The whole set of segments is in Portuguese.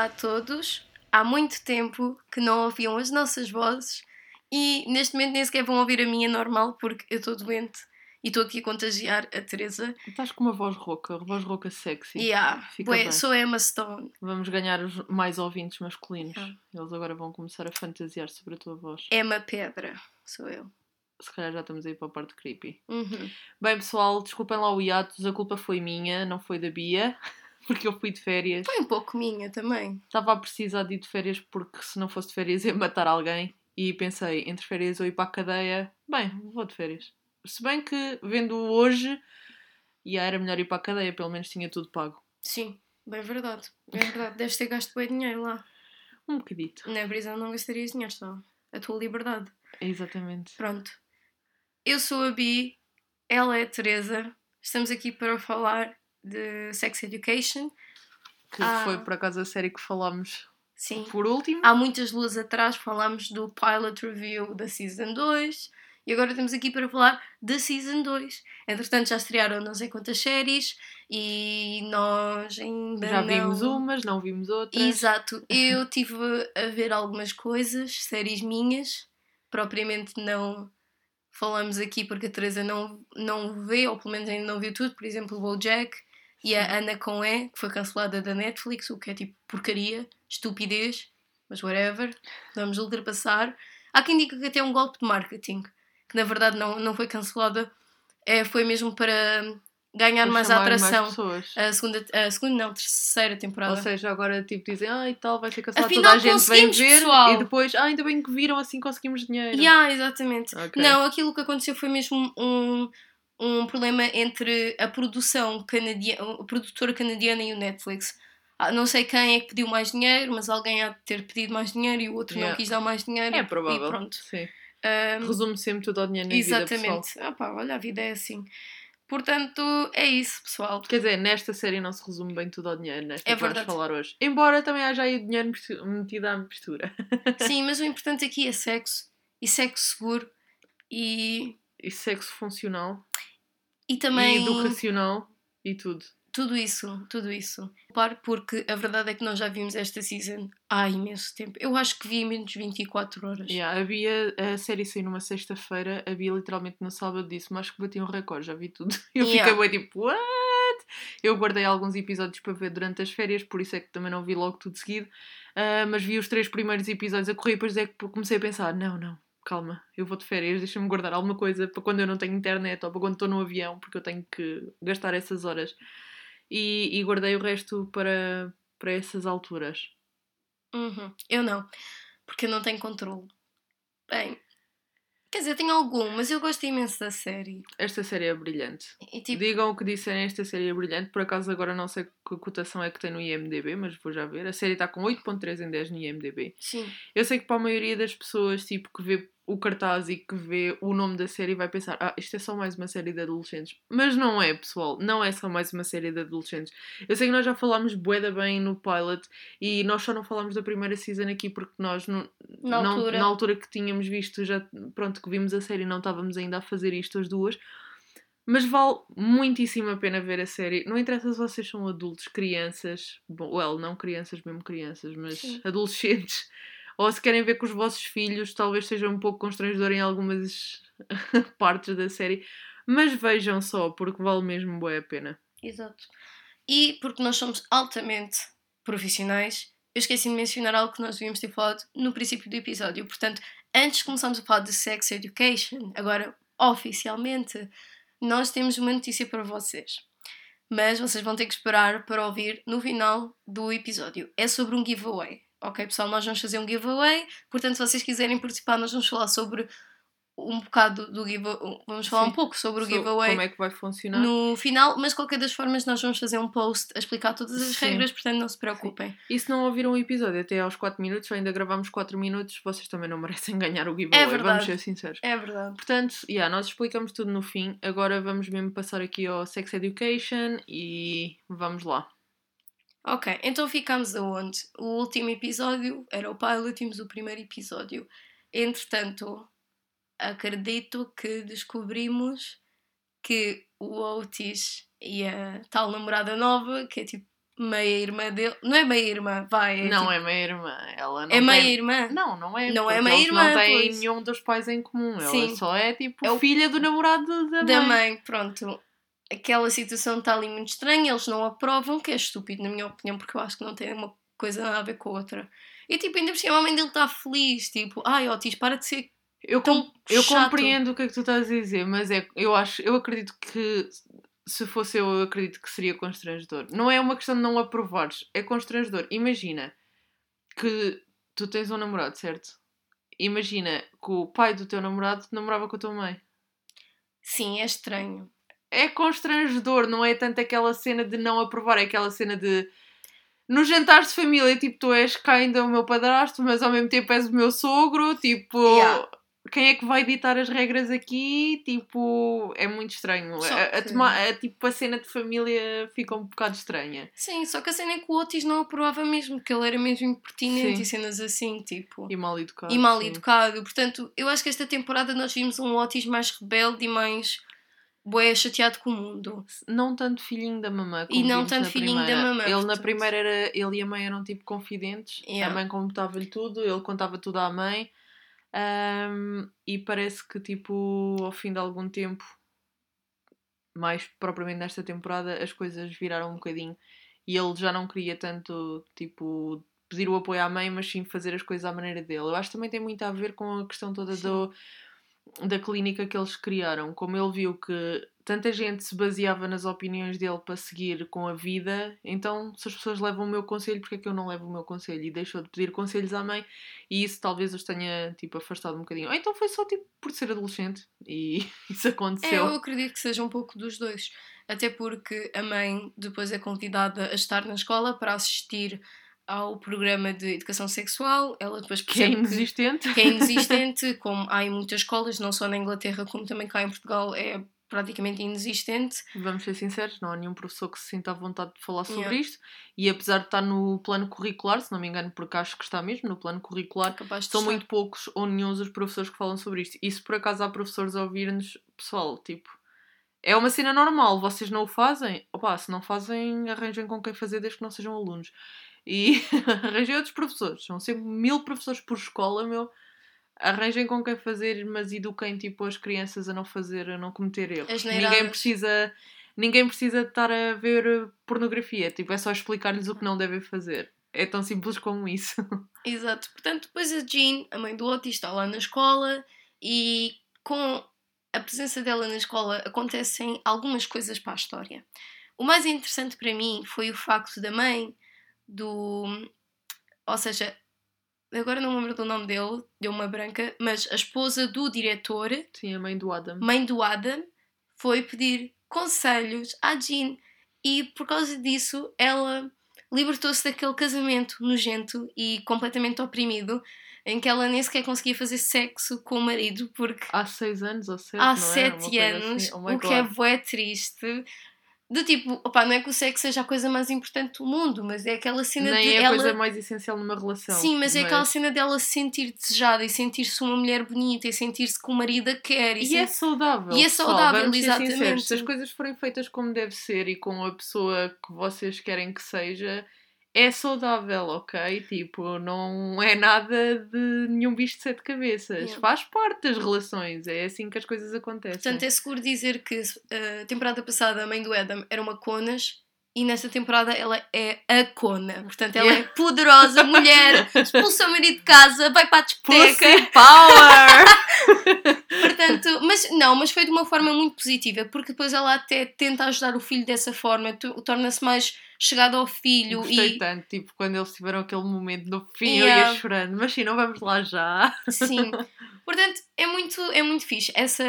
Olá a todos. Há muito tempo que não ouviam as nossas vozes e neste momento nem sequer vão ouvir a minha normal porque eu estou doente e estou aqui a contagiar a Teresa. Estás com uma voz rouca, voz rouca sexy. Yeah, Fica bué, bem. sou Emma Stone. Vamos ganhar os mais ouvintes masculinos. Ah. Eles agora vão começar a fantasiar sobre a tua voz. Emma Pedra, sou eu. Se calhar já estamos aí para a parte creepy. Uhum. Bem, pessoal, desculpem lá o hiatus, a culpa foi minha, não foi da Bia, porque eu fui de férias. Foi um pouco minha também. Estava a precisar de ir de férias porque se não fosse de férias ia matar alguém. E pensei, entre férias ou ir para a cadeia, bem, vou de férias. Se bem que, vendo hoje, já era melhor ir para a cadeia, pelo menos tinha tudo pago. Sim, bem verdade. É verdade. Deves ter gasto bem dinheiro lá. Um bocadito. Na prisão não gastarias dinheiro só. A tua liberdade. Exatamente. Pronto. Eu sou a Bi, ela é a Teresa. Estamos aqui para falar de Sex Education. Que Ah. foi por acaso a série que falámos Sim. por último. Há muitas luas atrás falámos do pilot review da Season 2 e agora estamos aqui para falar da Season 2. Entretanto, já estrearam não sei quantas séries e nós ainda Já não... vimos umas, não vimos outras. Exato. Eu tive a ver algumas coisas, séries minhas, propriamente não falamos aqui porque a Teresa não, não vê, ou pelo menos ainda não viu tudo, por exemplo, o BoJack e a Ana com E, que foi cancelada da Netflix, o que é tipo porcaria, estupidez, mas whatever, vamos ultrapassar. Há quem diga que até é um golpe de marketing, que na verdade não, não foi cancelada, é, foi mesmo para ganhar mais chamar atração. pessoas. a segunda, a segunda não, terceira temporada. Ou seja, agora tipo dizem, ah e tal, vai ser cancelado, Afinal, toda a gente vem ver pessoal. e depois, ah, ainda bem que viram, assim conseguimos dinheiro. Yeah, exatamente. Ok. Não, aquilo que aconteceu foi mesmo um, um problema entre a produção canadiana, a produtora canadiana e o Netflix. Ah, Não sei quem é que pediu mais dinheiro, mas alguém há de ter pedido mais dinheiro e o outro não Yeah. quis dar mais dinheiro. É provável. E pronto. Sim. Ahm, Resume sempre tudo ao dinheiro na vida, exatamente. Ah, pá, olha, a vida é assim. Portanto, é isso, pessoal. Quer dizer, nesta série não se resume bem tudo ao dinheiro, nesta É que vamos verdade. falar hoje. Embora também haja aí o dinheiro metido à mistura. Sim, mas o importante aqui é sexo e sexo seguro e, E sexo funcional, e também. e educacional, e tudo. Tudo isso, tudo isso. Pare porque a verdade é que nós já vimos esta season há imenso tempo. Eu acho que vi menos de 24 horas. Yeah, havia, a série saiu numa sexta-feira, havia literalmente no sábado disse, mas acho que bati um recorde, já vi tudo. Eu Yeah. fiquei bem tipo, what? Eu guardei alguns episódios para ver durante as férias, por isso é que também não vi logo tudo seguido. Ah, mas vi os três primeiros episódios a correr e depois é que comecei a pensar, não, não, calma, eu vou de férias, deixa-me guardar alguma coisa para quando eu não tenho internet ou para quando estou no avião, porque eu tenho que gastar essas horas. E, e guardei o resto para, para essas alturas. Uhum. Eu não, porque eu não tenho controle. Bem, quer dizer, tenho algum, mas eu gosto imenso da série. Esta série é brilhante. E tipo, Digam o que disserem, esta série é brilhante. Por acaso agora não sei que cotação é que tem no IMDB, mas vou já ver. A série está com 8.3 em 10 no IMDB. sim, Eu sei que para a maioria das pessoas, tipo, que vê o cartaz e que vê o nome da série vai pensar ah, isto é só mais uma série de adolescentes. Mas não é, pessoal. Não é só mais uma série de adolescentes. Eu sei que nós já falámos bué bem no pilot e nós só não falámos da primeira season aqui porque nós no- Na não- altura. na altura que tínhamos visto, já pronto, que vimos a série não estávamos ainda a fazer isto as duas. Mas vale muitíssimo a pena ver a série. Não interessa se vocês são adultos, crianças, bom, well, não crianças, mesmo crianças, mas Sim. adolescentes, ou se querem ver com os vossos filhos, talvez seja um pouco constrangedor em algumas partes da série, mas vejam só, porque vale mesmo bué a pena. exato. E porque nós somos altamente profissionais, eu esqueci de mencionar algo que nós devíamos ter falado no princípio do episódio. Portanto, antes de começarmos a falar de Sex Education, agora oficialmente, nós temos uma notícia para vocês. Mas vocês vão ter que esperar para ouvir no final do episódio. É sobre um giveaway. Ok, pessoal, nós vamos fazer um giveaway. Portanto, se vocês quiserem participar, nós vamos falar sobre um bocado do giveaway. Vamos falar Sim. um pouco sobre o So, giveaway Como é que vai funcionar? no final, mas de qualquer das formas nós vamos fazer um post a explicar todas as Sim. regras, portanto não se preocupem. E se não ouviram o episódio até aos 4 minutos, ainda gravamos 4 minutos, vocês também não merecem ganhar o giveaway, vamos verdade. ser sinceros. É verdade. Portanto, yeah, nós explicamos tudo no fim. Agora vamos mesmo passar aqui ao Sex Education e vamos lá. Ok, então ficámos aonde? O último episódio era o pilot, tínhamos o primeiro episódio. Entretanto, acredito que descobrimos que o Otis e a tal namorada nova, que é tipo meia-irmã dele. Não é meia-irmã, vai. É não tipo- é meia-irmã. Ela não É tem- meia-irmã? Não, não é. Não é meia-irmã, não têm pois. nenhum dos pais em comum. Ela Sim. só é tipo É o- filha do namorado da, Da mãe. mãe, pronto. Aquela situação está ali muito estranha, eles não aprovam, que é estúpido, na minha opinião, porque eu acho que não tem uma coisa nada a ver com a outra. E tipo, ainda por cima a mãe dele está feliz, tipo, ai Otis, para de ser Eu, com- eu chato. compreendo o que é que tu estás a dizer, mas é, eu acho, eu acredito que se fosse eu, eu acredito que seria constrangedor. Não é uma questão de não aprovares, é constrangedor. Imagina que tu tens um namorado, certo? Imagina que o pai do teu namorado namorava com a tua mãe. Sim, é estranho. É constrangedor, não é tanto aquela cena de não aprovar, é aquela cena de. Nos jantares de família, tipo, tu és ainda o meu padrasto, mas ao mesmo tempo és o meu sogro, tipo. Yeah. Quem é que vai ditar as regras aqui? Tipo, é muito estranho. Só A, a toma- a- tipo, a cena de família fica um bocado estranha. Sim, só que a cena é que o Otis não aprovava mesmo, que ele era mesmo impertinente Sim. e cenas assim, tipo. E mal educado. E mal sim. educado. Portanto, eu acho que esta temporada nós vimos um Otis mais rebelde e mais bué chateado com o mundo. Não tanto filhinho da mamã. E não tanto filhinho da primeira. mamã, Ele na primeira era. Ele e a mãe eram tipo confidentes. Yeah. A mãe contava-lhe tudo, ele contava tudo à mãe. Ahm, e parece que tipo, ao fim de algum tempo, mais propriamente nesta temporada, as coisas viraram um bocadinho. E ele já não queria tanto, tipo, pedir o apoio à mãe, mas sim fazer as coisas à maneira dele. Eu acho que também tem muito a ver com a questão toda Sim. do, da clínica que eles criaram. Como ele viu que tanta gente se baseava nas opiniões dele para seguir com a vida, então se as pessoas levam o meu conselho, porque é que eu não levo o meu conselho? E deixou de pedir conselhos à mãe e isso talvez os tenha tipo, afastado um bocadinho. Ou então foi só tipo por ser adolescente e isso É, aconteceu. eu acredito que seja um pouco dos dois. Até porque a mãe depois é convidada a estar na escola para assistir ao programa de educação sexual. Ela depois Que é inexistente. que é inexistente, como há em muitas escolas, não só na Inglaterra como também cá em Portugal, é praticamente inexistente. Vamos ser sinceros, não há nenhum professor que se sinta à vontade de falar sobre Yeah. isto. E apesar de estar no plano curricular, se não me engano, porque acho que está mesmo no plano curricular, são muito poucos ou nenhum os professores que falam sobre isto. E se por acaso há professores a ouvir-nos, pessoal, tipo, é uma cena normal, vocês não o fazem, opá, se não fazem, arranjem com quem fazer desde que não sejam alunos. E arranjem outros professores, são sempre mil professores por escola, meu. Arranjem com quem fazer, mas eduquem tipo as crianças a não fazer, a não cometer erros. Ninguém precisa, ninguém precisa estar a ver eh, pornografia, tipo, é só explicar-lhes o que não devem fazer. É tão simples como isso. Exato. Portanto, depois a Jean, a mãe do Otis, está lá na escola e com a presença dela na escola acontecem algumas coisas para a história. O mais interessante para mim foi o facto da mãe do. Ou seja, agora não me lembro do nome dele, deu uma branca, mas a esposa do diretor, Sim, a mãe do Adam. mãe do Adam, foi pedir conselhos à Jean e por causa disso ela libertou-se daquele casamento nojento e completamente oprimido em que ela nem sequer conseguia fazer sexo com o marido porque Há seis anos ou sete, há é? Sete coisa anos, assim. Oh o que é God. bué triste. Do tipo, opá, não é que o sexo seja a coisa mais importante do mundo, mas é aquela cena Nem de é a ela... coisa mais essencial numa relação. Sim, mas é aquela cena dela se sentir desejada e sentir-se uma mulher bonita e sentir-se que o marido a quer. E, E é saudável. E é saudável, vamos exatamente. sinceros. Se as coisas forem feitas como deve ser e com a pessoa que vocês querem que seja, é saudável, ok? Tipo, não é nada de nenhum bicho de sete cabeças. Yeah. Faz parte das relações. É assim que as coisas acontecem. Portanto, é seguro dizer que a temporada passada a mãe do Adam era uma conas e nesta temporada ela é a cona. Portanto, ela Yeah. é poderosa, mulher, expulsa o marido de casa, vai para a discoteca. Pussy power! Portanto, mas não, mas foi de uma forma muito positiva, porque depois ela até tenta ajudar o filho dessa forma, torna-se mais chegada ao filho Gostei e tanto, tipo, quando eles tiveram aquele momento no fim, Yeah. eu ia chorando. Mas sim, não vamos lá já. sim. Portanto, é muito, é muito fixe essa,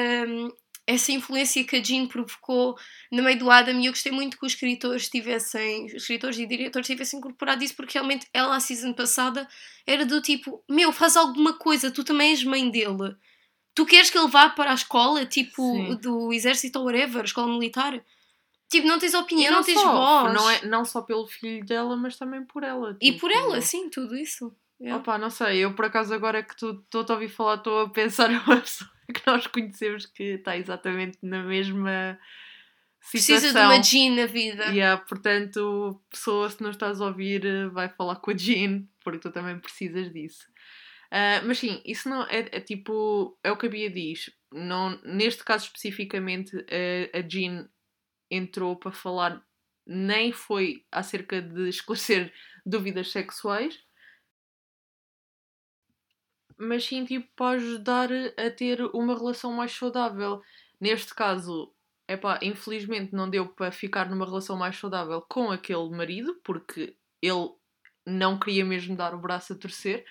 essa influência que a Jean provocou no meio do Adam e eu gostei muito que os escritores tivessem, os escritores e diretores tivessem incorporado isso porque realmente ela a season passada era do tipo, meu, faz alguma coisa, tu também és mãe dele. Tu queres que ele vá para a escola, tipo, Sim. do exército ou whatever, escola militar? Tipo, não tens opinião, não, tens só, voz. Não, é, não só pelo filho dela, mas também por ela. E por tipo, ela, sim, tudo isso. Yeah. Opa, não sei, eu por acaso agora que tu estou a ouvir falar, estou a pensar numa pessoa que nós conhecemos que está exatamente na mesma Precisa de situação. uma Jean na vida. Yeah, portanto, pessoa, se não estás a ouvir, vai falar com a Jean, porque tu também precisas disso. Ah, mas sim, isso não é, é tipo, é o que a Bia diz. Não, neste caso especificamente, a Jean entrou para falar, nem foi acerca de esclarecer dúvidas sexuais, mas sim tipo para ajudar a ter uma relação mais saudável. Neste caso, epá, infelizmente não deu para ficar numa relação mais saudável com aquele marido, porque ele não queria mesmo dar o braço a torcer.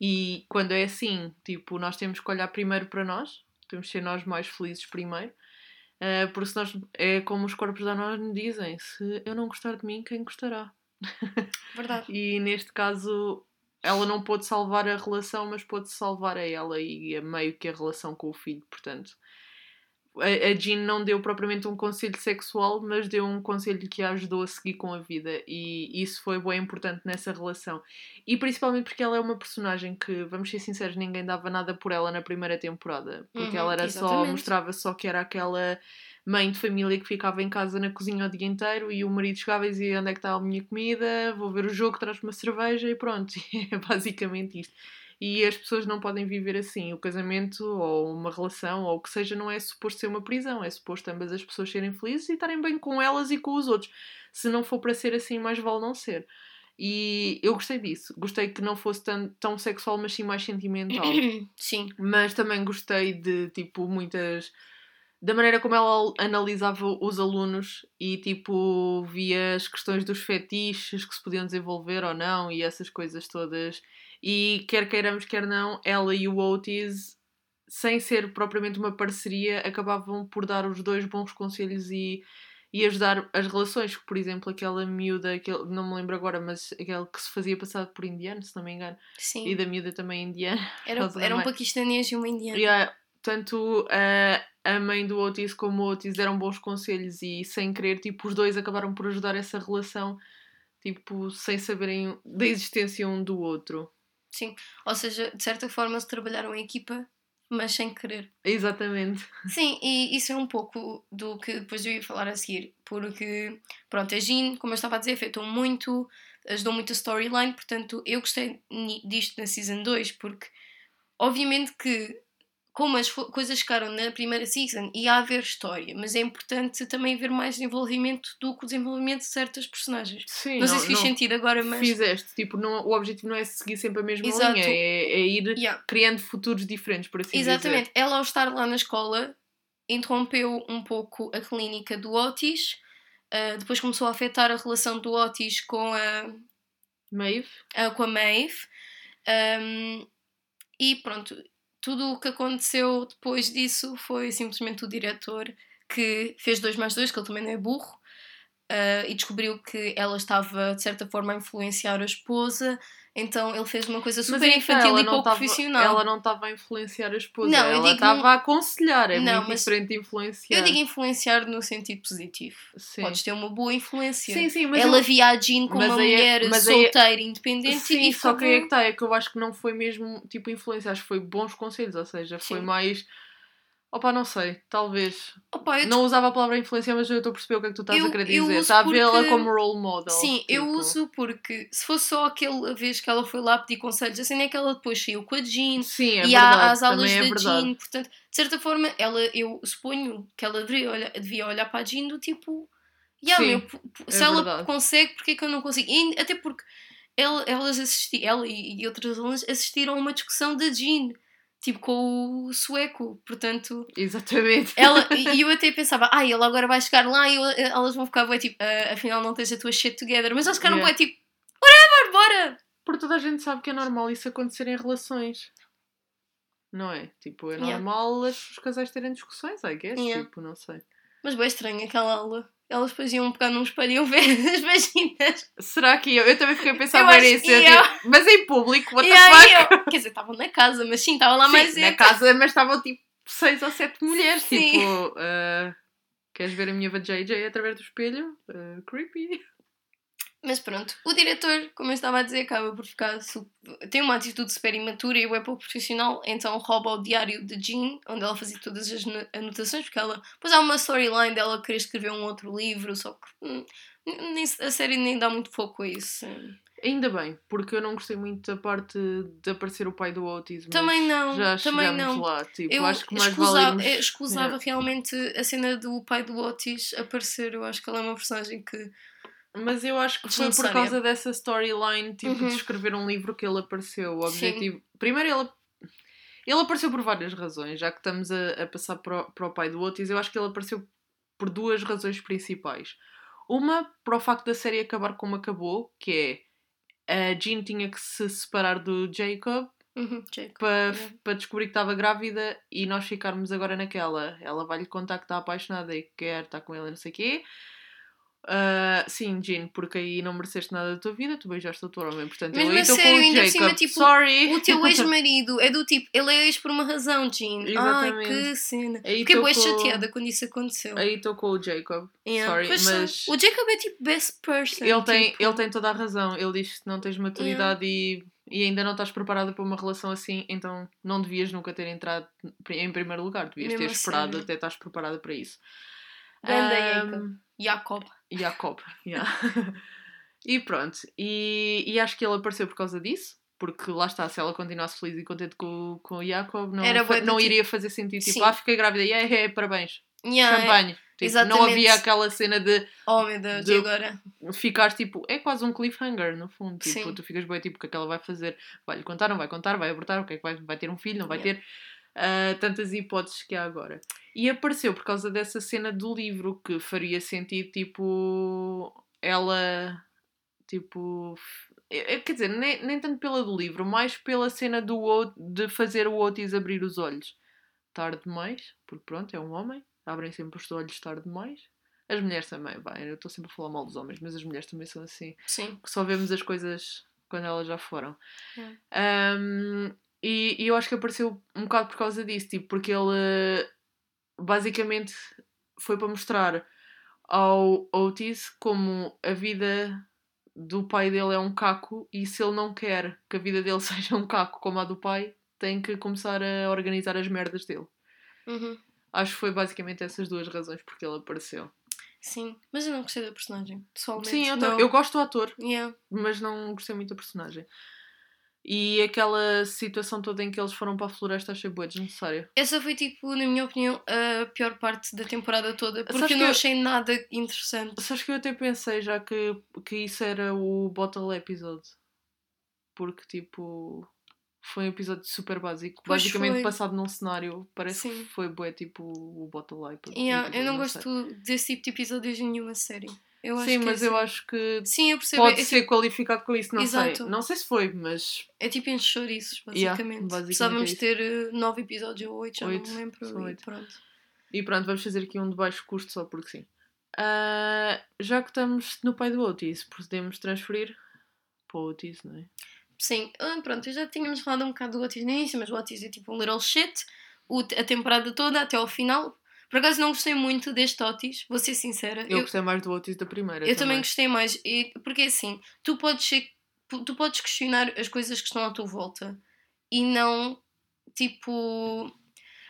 E quando é assim, tipo, nós temos que olhar primeiro para nós, temos que ser nós mais felizes primeiro. Uh, porque se nós, é como os corpos da nós dizem: se eu não gostar de mim, quem gostará? Verdade. E neste caso, ela não pôde salvar a relação, mas pôde salvar a ela e a meio que a relação com o filho. Portanto, a, Jean não deu propriamente um conselho sexual, mas deu um conselho que a ajudou a seguir com a vida. E isso foi bem importante nessa relação. E principalmente porque ela é uma personagem que, vamos ser sinceros, ninguém dava nada por ela na primeira temporada. Porque Uhum, ela era só, exatamente. mostrava só que era aquela mãe de família que ficava em casa na cozinha o dia inteiro e o marido chegava e dizia onde é que está a minha comida, vou ver o jogo, traz-me uma cerveja e pronto. É basicamente isto. E as pessoas não podem viver assim. O casamento ou uma relação ou o que seja não é suposto ser uma prisão, é suposto ambas as pessoas serem felizes e estarem bem com elas e com os outros. Se não for para ser assim, mais vale não ser. E eu gostei disso. Gostei que não fosse tão, tão sexual, mas sim mais sentimental Sim. mas também gostei de tipo muitas da maneira como ela analisava os alunos e tipo via as questões dos fetiches que se podiam desenvolver ou não e essas coisas todas e quer queiramos quer não ela e o Otis sem ser propriamente uma parceria acabavam por dar os dois bons conselhos e e ajudar as relações, por exemplo, aquela miúda, aquele, não me lembro agora, mas aquele que se fazia passar por indiano, se não me engano, Sim. e da miúda também indiana. Era, era um paquistanês e uma indiana. Yeah, tanto a, a mãe do Otis como o Otis deram bons conselhos e sem querer, tipo, os dois acabaram por ajudar essa relação, tipo, sem saberem da existência um do outro. Sim. Ou seja, de certa forma se trabalharam em equipa, mas sem querer. Exatamente. Sim, e isso é um pouco do que depois eu ia falar a seguir, porque, pronto, a Jean, como eu estava a dizer, afetou muito, ajudou muito a storyline, portanto, eu gostei disto na Season 2, porque, obviamente que, como as coisas ficaram na primeira season, ia haver história, mas é importante também haver mais desenvolvimento do que o desenvolvimento de certas personagens. Sim, Não, sei se fiz sentido agora, mas... Fizeste, tipo, não, o objetivo não é seguir sempre a mesma Exato. linha, é, é ir Yeah. criando futuros diferentes, por assim Exatamente. Ela, ao estar lá na escola, interrompeu um pouco a clínica do Otis. uh, depois começou a afetar a relação do Otis com a, dizer. Maeve? a- com a Maeve. Um, e pronto, tudo o que aconteceu depois disso foi simplesmente o diretor que fez 2 mais 2, que ele também não é burro, uh, e descobriu que ela estava, de certa forma, a influenciar a esposa. Então ele fez uma coisa super aí está, infantil ela e pouco tava- profissional. Ela não estava a influenciar a esposa, Não, ela estava a aconselhar, é Não, muito mas- diferente de influenciar. Eu digo influenciar no sentido positivo. Sim. Podes ter uma boa influência. Sim, sim, mas Ela eu- via a Jean como mas uma aí é- mulher mas aí é- solteira, independente Sim, e só que aí é que está, é que eu acho que não foi mesmo tipo influência, acho que foi bons conselhos, ou seja, foi mais. Opa, não sei, talvez. Opa, eu Não usava a palavra influência, mas eu estou a perceber o que é que tu estás Eu- a querer eu dizer. Está a vê-la porque- como role model. Sim, eu tipo. uso porque se fosse só aquela vez que ela foi lá pedir conselhos, assim é que ela depois saiu com a Jean Sim, é e verdade. às aulas é da verdade. Jean, portanto, de certa forma, ela, eu suponho que ela deveria olhar, devia olhar para a Jean do tipo, "Ya, Sim, meu, é se ela verdade. consegue, porque é que eu não consigo? E até porque ela, elas assisti, ela e, e outras alunas assistiram a uma discussão da Jean, tipo com o sueco, portanto, Exatamente. ela, e eu até pensava, ai, ela agora vai chegar lá e eu- elas vão ficar bué tipo, "Ah, afinal não tens a tua shit together, mas elas ficaram Yeah. bué tipo, whatever, bora! Porque toda a gente sabe que é normal isso acontecer em relações. Não é? Tipo, é Yeah. normal os os casais terem discussões, I guess. Yeah. Tipo, não sei. Mas bem estranho aquela aula. Elas depois iam pegar num espelho e iam ver as vaginas. Será que eu? Eu também fiquei a pensar Eu bem nisso. eu, eu- tipo, mas em público, what the fuck? eu, quer dizer, estavam na casa, mas sim, estavam lá Sim, mais na gente. casa, mas estavam tipo seis ou sete mulheres. Sim. Tipo, ah, queres ver a minha JJ através do espelho? Ah, creepy. Mas pronto, o diretor, como eu estava a dizer, acaba por ficar. tem uma atitude super imatura e é pouco profissional, então rouba o diário de Jean, onde ela fazia todas as no- anotações, porque ela. Depois há uma storyline dela querer escrever um outro livro, só que. hum, nem, a série nem dá muito foco a isso. Ainda bem, porque eu não gostei muito da parte de aparecer o pai do Otis. Também não, Já também não. lá. Tipo, Eu acho que mais escusava, vale eu irmos- escusava Yeah. realmente a cena do pai do Otis aparecer. Eu acho que ela é uma personagem que. Mas eu acho que foi por causa dessa storyline, tipo, Uhum. de escrever um livro que ele apareceu. O Sim. objetivo. Primeiro, ele, ele apareceu por várias razões, já que estamos a, a passar para o, para o pai do Otis. Eu acho que ele apareceu por duas razões principais. Uma, para o facto da série acabar como acabou, que é a Jean tinha que se separar do Jacob Uhum, para, Yeah. para descobrir que estava grávida e nós ficarmos agora naquela. Ela vai-lhe contar que está apaixonada e que quer estar com ele, não sei o quê. Ah, sim, Jean, porque aí não mereceste nada da tua vida, tu beijaste o teu homem, portanto Mas eu a estou com o ainda Jacob. cima, tipo, Sorry! O teu ex-marido é do tipo, ele é ex por uma razão, Jean. Ai, Exatamente. que cena. Aí Fiquei bem com- chateada quando isso aconteceu. Aí estou com o Jacob. Yeah. Sorry, Pois mas. O Jacob é tipo best person. ele tem, tipo, ele tem toda a razão. Ele diz que não tens maturidade e, e ainda não estás preparada para uma relação assim, então não devias nunca ter entrado em primeiro lugar. Devias Mesmo ter esperado até estás preparada para isso. Ganda Ahm, Jacob. Jacob. Jacob, yeah. e pronto, e, e acho que ele apareceu por causa disso, porque lá está, se ela continuasse feliz e contente com, com o Jacob, não, Era não tipo- iria fazer sentido. Tipo, Sim. ah, fiquei grávida, yeah, yeah, parabéns, Yeah, champanhe. Tipo, não exatamente. havia aquela cena de Oh meu Deus, de- e agora? ficar tipo, é quase um cliffhanger no fundo. Tipo, Sim. tu ficas bem, tipo, o que é que ela vai fazer? Vai-lhe contar, não vai contar, vai abortar, o que é que vai, vai ter um filho, não vai Yeah. ter. Ah, tantas hipóteses que há agora. E apareceu por causa dessa cena do livro que faria sentido, tipo, ela, tipo, é- é- quer dizer, nem, nem tanto pela do livro, mais pela cena do de fazer o Otis abrir os olhos tarde demais, porque pronto, é um homem, abrem sempre os olhos tarde demais. As mulheres também, eu estou sempre a falar mal dos homens, mas as mulheres também são assim Sim. que só vemos as coisas quando elas já foram. É. Um, e, e eu acho que apareceu um bocado por causa disso, tipo, porque ele eh, basicamente foi para mostrar ao Otis como a vida do pai dele é um caco e se ele não quer que a vida dele seja um caco como a do pai, tem que começar a organizar as merdas dele. Uhum. Acho que foi basicamente essas duas razões porque ele apareceu. Sim. Mas eu não gostei da personagem, pessoalmente. Sim, eu, não. eu gosto do ator, Yeah. mas não gostei muito da personagem. E aquela situação toda em que eles foram para a floresta achei boa desnecessária. Essa foi, tipo, na minha opinião, a pior parte da temporada toda. Sabes Porque eu não eu- achei nada interessante. Sabes que eu até pensei já que, que isso era o bottle episode. Porque tipo. Foi um episódio super básico. Pois Basicamente foi. passado num cenário. Parece Sim. que foi bué tipo o bottle episode. Yeah, eu não gosto desse tipo de episódios em nenhuma série. Eu acho Sim, que é mas eu assim. acho que Sim, eu percebo. pode é, ser tipo, qualificado com isso, não Exato. sei. Não sei se foi, mas é tipo em chouriços, Yeah, basicamente. basicamente Precisávamos é isso. ter eh, nove episódios ou oito, já Oito, não me lembro. e pronto. E pronto, vamos fazer aqui um de baixo custo só porque sim. Ah, já que estamos no pai do Otis, podemos transferir para o Otis, não é? Sim, ah, pronto, já tínhamos falado um bocado do Otis no início, mas o Otis é tipo um little shit. O- a temporada toda, até ao final. Por acaso não gostei muito deste Otis, vou ser sincera. Eu, gostei mais do Otis da primeira. Eu também gostei mais, e- porque assim, tu podes, ser- tu podes questionar as coisas que estão à tua volta e não, tipo.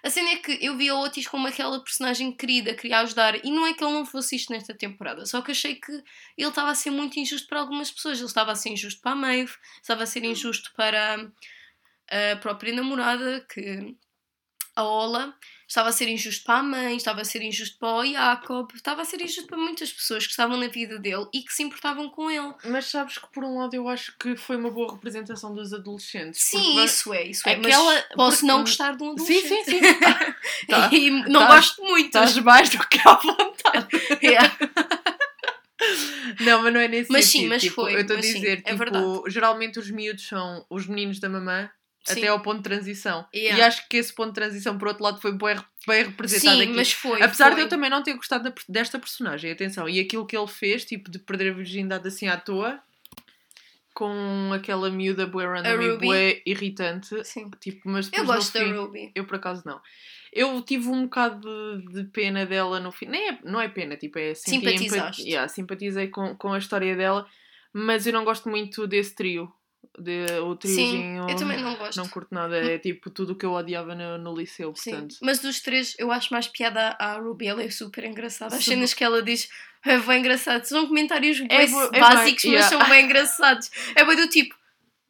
A cena é que eu vi o Otis como aquela personagem querida, queria ajudar, e não é que ele não fosse isto nesta temporada, só que achei que ele estava a ser muito injusto para algumas pessoas. Ele estava a ser injusto para a Maeve, estava a ser injusto para a própria namorada, que a Ola, estava a ser injusto para a mãe, estava a ser injusto para o Jacob, estava a ser injusto para muitas pessoas que estavam na vida dele e que se importavam com ele. Mas sabes que por um lado eu acho que foi uma boa representação dos adolescentes. Sim, vai- isso é, isso é. Aquela- mas posso porque- não gostar de um Sim, adolescente. sim, sim. Tá. e não Tá. gosto muito. Estás mais do que à vontade. Yeah. Não, mas não é nesse Mas sim, sentido. mas tipo, foi, Eu estou a mas sim, dizer, é tipo, verdade. geralmente os miúdos são os meninos da mamã Sim. até ao ponto de transição. Yeah. E acho que esse ponto de transição, por outro lado, foi bem, bem representado Sim, aqui. mas foi. Apesar foi. de eu também não ter gostado da- desta personagem, atenção, e aquilo que ele fez, tipo, de perder a virgindade assim à toa, com aquela miúda bué random e bué irritante, Sim. tipo, mas Eu gosto da fim, Ruby. eu por acaso não. Eu tive um bocado de, de pena dela no fim. Nem é, não é pena, tipo, é Simpatizaste. empat- yeah, simpatizei com, com a história dela, Mas eu não gosto muito desse trio. De, o triozinho. Sim, eu também não gosto. Não curto nada. É tipo tudo o que eu odiava no, no liceu, portanto. Sim, mas dos três eu acho mais piada à Ruby, ela é super engraçada. As cenas que ela diz é bem engraçado. São comentários É é básicos, bem- mas yeah. são bem engraçados. É bem do tipo,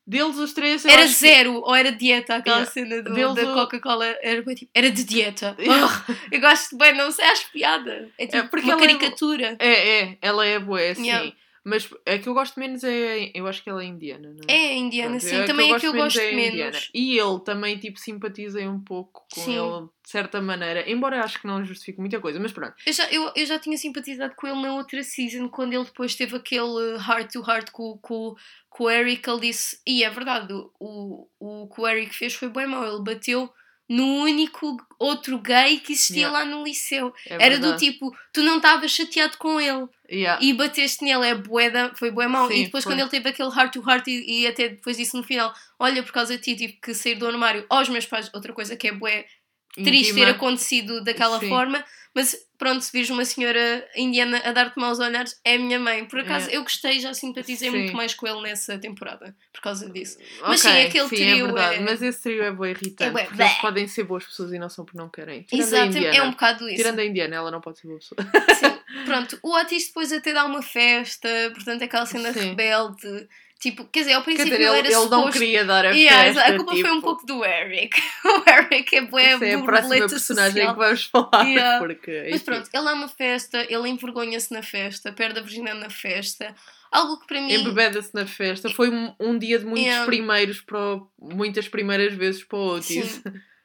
Deles os três. era acho que- zero ou era dieta, aquela Yeah. cena do- Deles da o- Coca-Cola. Era tipo, era de dieta. Yeah. Oh, eu gosto bem, não sei, acho piada. É tipo porque uma é caricatura. É, é, ela é boa, sim. Yeah. Mas a que eu gosto menos é. Eu acho que ela é indiana, não é? É indiana, Pronto, sim. a Também é que eu menos gosto é a menos. E ele também, tipo, simpatizei um pouco com Sim. ele, de certa maneira. Embora acho que não justifique muita coisa, mas pronto. Eu já, eu, eu já tinha simpatizado com ele na outra season, quando ele depois teve aquele heart to heart com, com, com o Eric. Ele disse, e é verdade, o, o, o que o Eric fez foi bem mau. Ele bateu no único outro gay que existia Yeah. lá no liceu. É Era do verdade. tipo, tu não estavas chateado com ele Yeah. e bateste nele, é bué foi bué mau. E depois foi. quando ele teve aquele heart to heart e, e até depois disse no final, olha, por causa de ti tive que sair do armário aos meus pais, outra coisa que é bué triste Íntima. ter acontecido daquela Sim. forma, mas pronto, se vires uma senhora indiana a dar-te maus olhares, é a minha mãe. Por acaso É. eu gostei, já simpatizei Sim. muito mais com ele nessa temporada, por causa disso. Mas sim, aquele sim, trio é verdade. é- Mas esse trio é boa irritante. É porque eles podem ser boas pessoas e não são porque não querem. Tirando indiana. é um bocado isso. Tirando a indiana, ela não pode ser boa pessoa. Sim. Pronto, o Otis depois até dá uma festa, portanto aquela cena rebelde. Tipo, quer dizer, ao princípio dizer, ele, era ele não suposto... queria dar a Yeah, festa. a culpa tipo, foi um pouco do Eric. O Eric é bué é a próxima personagem social. que vamos falar. Yeah. Porque, Mas pronto, ele uma festa, ele envergonha-se na festa, perde a virgindade na festa. Algo que para mim. Embebeda-se na festa. Foi um, um dia de muitos Yeah. primeiros para o- muitas primeiras vezes para o Otis. Sim.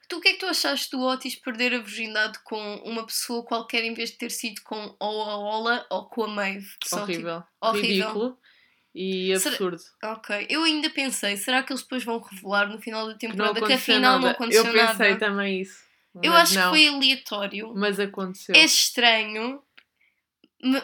Tu o que é que tu achaste do Otis perder a virgindade com uma pessoa qualquer em vez de ter sido com ou a Ola ou com a Maeve? São, tipo, Horrível. horrível. Ridículo. E Será- absurdo. ok, eu ainda pensei, será que eles depois vão revelar no final da Que temporada que, aconteceu afinal nada. não aconteceu Eu pensei nada? também isso. Eu acho não. que foi aleatório. Mas aconteceu. É estranho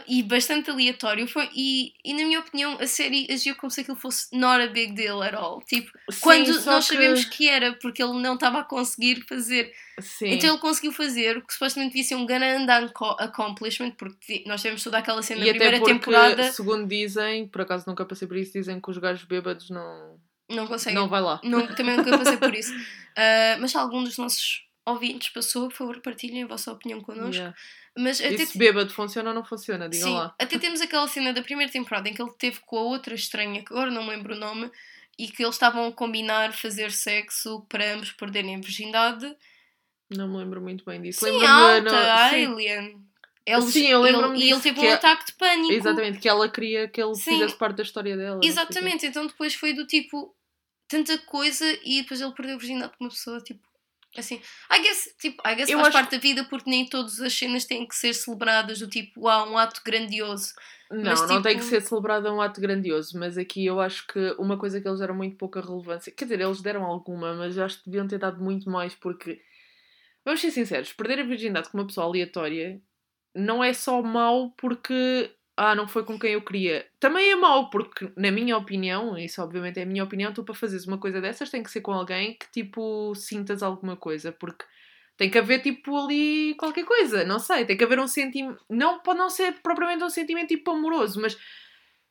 e bastante aleatório. Foi, e, e na minha opinião, a série agiu como se aquilo fosse not a big deal at all. Tipo, Sim, quando nós que- sabemos que era, porque ele não estava a conseguir fazer. Sim. Então ele conseguiu fazer o que supostamente devia ser um grande accomplishment, porque nós tivemos toda aquela cena e na primeira porque, temporada, segundo dizem, por acaso nunca passei por isso, dizem que os gajos bêbados não, não conseguem. não vai lá. Não, também nunca passei por isso. Ah, mas se algum dos nossos ouvintes passou, por favor, partilhem a vossa opinião connosco. Yeah. Mas até E se bêbado funciona ou não funciona, digam Sim, lá. até temos aquela cena da primeira temporada em que ele teve com a outra estranha, que agora não me lembro o nome, e que eles estavam a combinar fazer sexo para ambos perderem a virgindade. Não me lembro muito bem disso. Sim, Lembro-me alta, no- a sim, Alien. Eles- Sim, eu lembro-me E ele teve um é- ataque de pânico. Exatamente, que ela queria que ele Sim. fizesse parte da história dela. Exatamente, então depois foi do tipo tanta coisa e depois ele perdeu a virgindade com uma pessoa, tipo, assim. I guess, tipo, I guess Eu faz parte da vida porque nem todas as cenas têm que ser celebradas do tipo, há um ato grandioso. Não, Mas, não tem que tipo- ser celebrado um ato grandioso, mas aqui eu acho que uma coisa que eles deram muito pouca relevância, quer dizer, eles deram alguma, mas acho que deviam ter dado muito mais, porque, vamos ser sinceros, perder a virgindade com uma pessoa aleatória não é só mau porque, ah, não foi com quem eu queria. Também é mau porque, na minha opinião, isso obviamente é a minha opinião, tu para fazeres uma coisa dessas tem que ser com alguém que, tipo, sintas alguma coisa, porque tem que haver, tipo, ali qualquer coisa, não sei. Tem que haver um sentimento. Não pode não ser propriamente um sentimento, tipo, amoroso, mas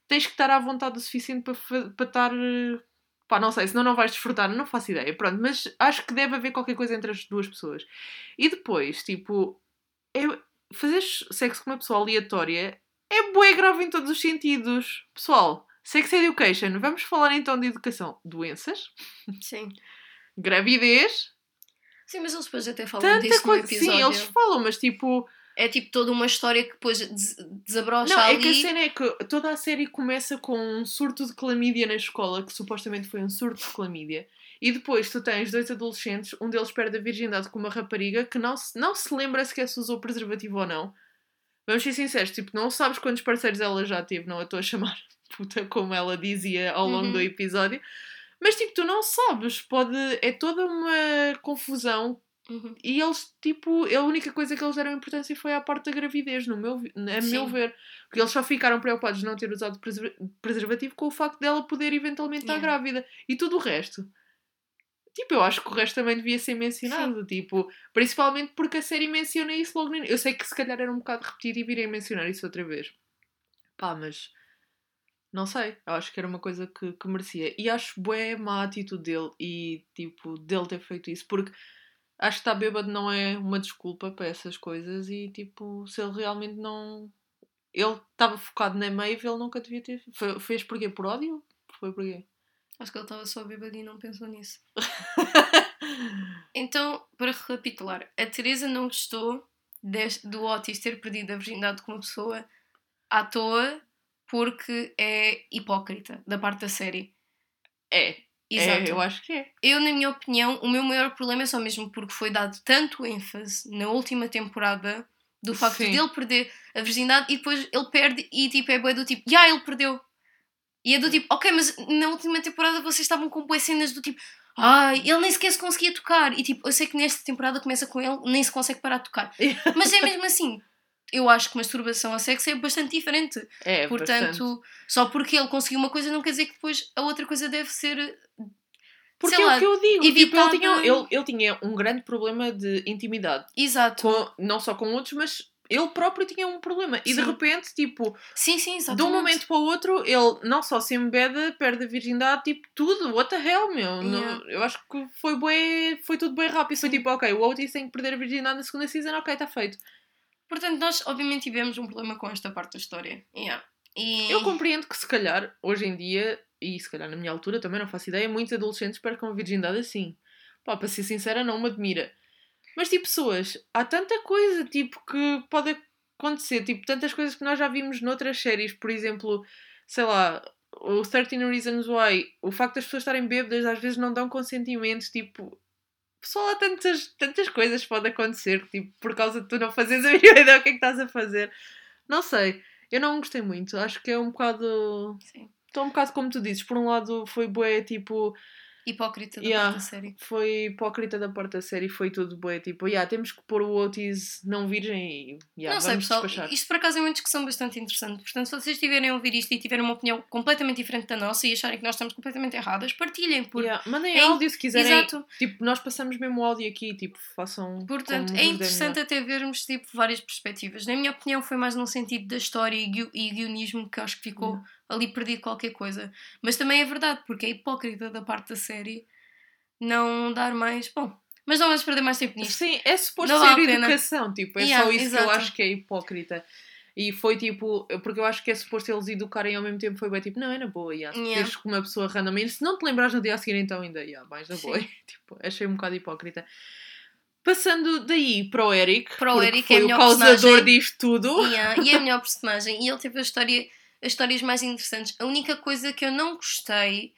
tens que estar à vontade o suficiente para, para estar. eh, Pá, não sei, senão não vais desfrutar, não faço ideia. Pronto, mas acho que deve haver qualquer coisa entre as duas pessoas. E depois, tipo, fazer sexo com uma pessoa aleatória é bué grave em todos os sentidos. Pessoal, sex education, vamos falar então de educação. Doenças, Sim. gravidez, Sim, mas eles depois até falam tanta disso no coisa. episódio. Sim, eles falam, mas tipo. É tipo toda uma história que depois des desabrocha Não, ali. é que a cena é que toda a série começa com um surto de clamídia na escola, que supostamente foi um surto de clamídia, e depois tu tens dois adolescentes, um deles perde a virgindade com uma rapariga que não se, não se lembra sequer se usou preservativo ou não. Vamos ser sinceros, tipo, não sabes quantos parceiros ela já teve, não a estou a chamar puta como ela dizia ao longo Uhum. do episódio, mas tipo, tu não sabes, pode. É toda uma confusão Uhum. e eles, tipo, a única coisa que eles deram importância foi à parte da gravidez, no meu, a meu Sim. ver. Porque eles só ficaram preocupados de não ter usado preserva- preservativo com o facto dela poder eventualmente estar Yeah. grávida. E tudo o resto. Tipo, eu acho que o resto também devia ser mencionado. Tipo, principalmente porque a série menciona isso logo no. Eu sei que se calhar era um bocado repetido e virem mencionar isso outra vez. Pá, mas. Não sei, eu acho que era uma coisa que, que merecia. E acho bué má a atitude dele e, tipo, dele ter feito isso, porque acho que estar bêbado não é uma desculpa para essas coisas e, tipo, se ele realmente não. Ele estava focado na Maeve, ele nunca devia ter. Fe- Fez porquê? Por ódio? Foi porquê? Acho que ele estava só bêbado e não pensou nisso. Então, para recapitular, a Teresa não gostou deste- do Otis ter perdido a virgindade com uma pessoa à toa porque é hipócrita da parte da série. É, Exato. é, eu acho que é. Eu, na minha opinião, o meu maior problema é só mesmo porque foi dado tanto ênfase na última temporada do facto Sim. de ele perder a virgindade e depois ele perde e tipo é bué do tipo, já ele perdeu. E é do tipo, ok, mas na última temporada vocês estavam com boas cenas do tipo, ai, ele nem sequer se conseguia tocar. E tipo, eu sei que nesta temporada começa com ele, nem se consegue parar de tocar. Mas é mesmo assim. Eu acho que masturbação a sexo é bastante diferente. É, Portanto, bastante. só porque ele conseguiu uma coisa não quer dizer que depois a outra coisa deve ser Porque é lá, o que eu digo. Tipo, ele, tinha, ele, ele tinha um grande problema de intimidade. Exato. Com, não só com outros, mas ele próprio tinha um problema. E de Sim. repente, tipo, Sim, sim, de um momento para o outro, ele não só se embeda, perde a virgindade, tipo, tudo. What the hell, meu? Não- Yeah. eu acho que foi bué, foi tudo bem rápido. Foi tipo, ok, o Otis tem que perder a virgindade na segunda season, ok, está feito. Portanto, nós obviamente tivemos um problema com esta parte da história. Yeah. E... Eu compreendo que se calhar, hoje em dia, e se calhar na minha altura também não faço ideia, muitos adolescentes percam a virgindade assim. Pá, para ser sincera, não me admira. Mas tipo, pessoas, há tanta coisa tipo que pode acontecer, tipo, tantas coisas que nós já vimos noutras séries, por exemplo, sei lá, o 13 Reasons Why, o facto das pessoas estarem bêbadas às vezes não dão consentimento, tipo, pessoal, há tantas, tantas coisas que podem acontecer, tipo, por causa de tu não fazeres a mínima ideia o que é que estás a fazer. Não sei, eu não gostei muito, acho que é um bocado. Sim. Estou um bocado como tu dizes, por um lado foi bué, tipo, Hipócrita da Yeah. da série. foi hipócrita da da série, foi tudo bué, tipo, yeah, temos que pôr o Otis não virgem e yeah, não sei, pessoal. despachar. Isto por acaso é uma discussão bastante interessante. Portanto, se vocês estiverem a ouvir isto e tiverem uma opinião completamente diferente da nossa e acharem que nós estamos completamente erradas, partilhem. Por... Yeah, Mandem É áudio se quiserem. Exato. Tipo, nós passamos mesmo o áudio aqui, tipo, façam. Portanto, é interessante até vermos tipo, várias perspectivas. Na minha opinião, foi mais num sentido da história e, e guionismo que acho que ficou Yeah. Ali perdido qualquer coisa. Mas também é verdade, porque é hipócrita da parte da série não dar mais. Bom, mas não vamos perder mais tempo nisto. Sim, é suposto Não ser educação, tipo, é Yeah, só isso que eu exato. acho que é hipócrita. E foi tipo, porque eu acho que é suposto eles educarem ao mesmo tempo, foi bem tipo, não, é na boa, yeah. Yeah. Deixas com uma pessoa randommente, se não te lembrares no dia a seguir, então ainda, yeah, mais na boa. Tipo, achei um bocado hipócrita. Passando daí para o Eric, Para o Eric, é foi a o causador personagem. disto tudo. Yeah, e é a melhor personagem. E ele teve a história, as histórias mais interessantes. A única coisa que eu não gostei,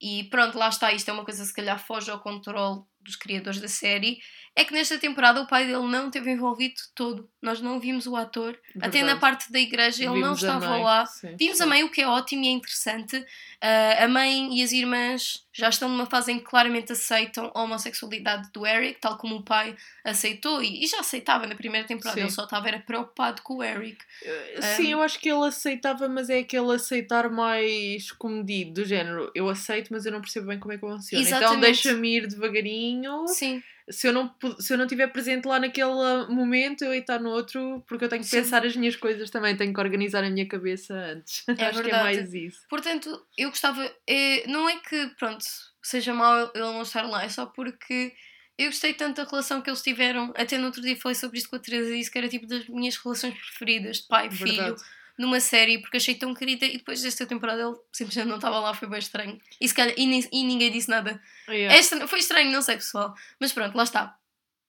e pronto, lá está, isto é uma coisa que se calhar foge ao controle dos criadores da série, é que nesta temporada o pai dele não esteve envolvido todo. Nós não vimos o ator. Até na Verdade. parte da igreja ele não Vimos a estava mãe, lá. sim, Vimos a sim. mãe, o que é ótimo e é interessante. Ah, a mãe e as irmãs já estão numa fase em que claramente aceitam a homossexualidade do Eric, tal como o pai aceitou e, e já aceitava na primeira temporada. Sim. Ele só estava era preocupado com o Eric. Uh, Sim, eu acho que ele aceitava, mas é aquele aceitar mais comedido, do género. Eu aceito, mas eu não percebo bem como é que funciona. Então Exatamente. deixa-me ir devagarinho. Sim, Se eu, não, se eu não estiver presente lá naquele uh, momento, eu hei estar no outro, porque eu tenho que Sim. pensar as minhas coisas também, tenho que organizar a minha cabeça antes. É acho que é verdade. mais isso. portanto, eu gostava. é, não é que, pronto, seja mau ele não estar lá, é só porque eu gostei tanto da relação que eles tiveram. Até no outro dia falei sobre isto com a Teresa e disse que era tipo das minhas relações preferidas de pai e filho. Verdade. Numa série porque achei tão querida e depois desta temporada ele simplesmente não estava lá, foi bem estranho. E, calhar, e, nem- e ninguém disse nada. Yeah. É estranho- foi estranho, não sei pessoal. Mas pronto, lá está.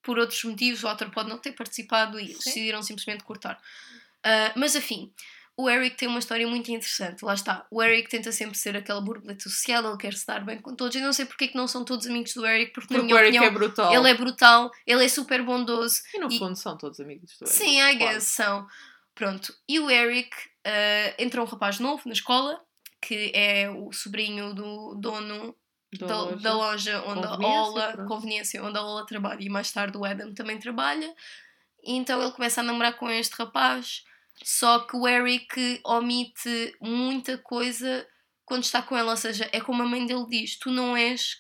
Por outros motivos, o ator pode não ter participado e Sim. decidiram simplesmente cortar. Ah, mas afim, o Eric tem uma história muito interessante. Lá está. O Eric tenta sempre ser aquela borboleta social, ele quer se dar bem com todos. Eu não sei porque é que não são todos amigos do Eric, porque, Porque o Eric opinião é brutal. ele é brutal, ele é super bondoso. E no e- fundo são todos amigos do Eric. Sim, I guess são. Pronto. E o Eric, ah, entra um rapaz novo na escola, que é o sobrinho do dono Da da, loja. da loja onde a Ola, pronto. conveniência, onde a Ola trabalha e mais tarde o Adam também trabalha. E então ele começa a namorar com este rapaz, só que o Eric omite muita coisa quando está com ela, ou seja, é como a mãe dele diz: tu não és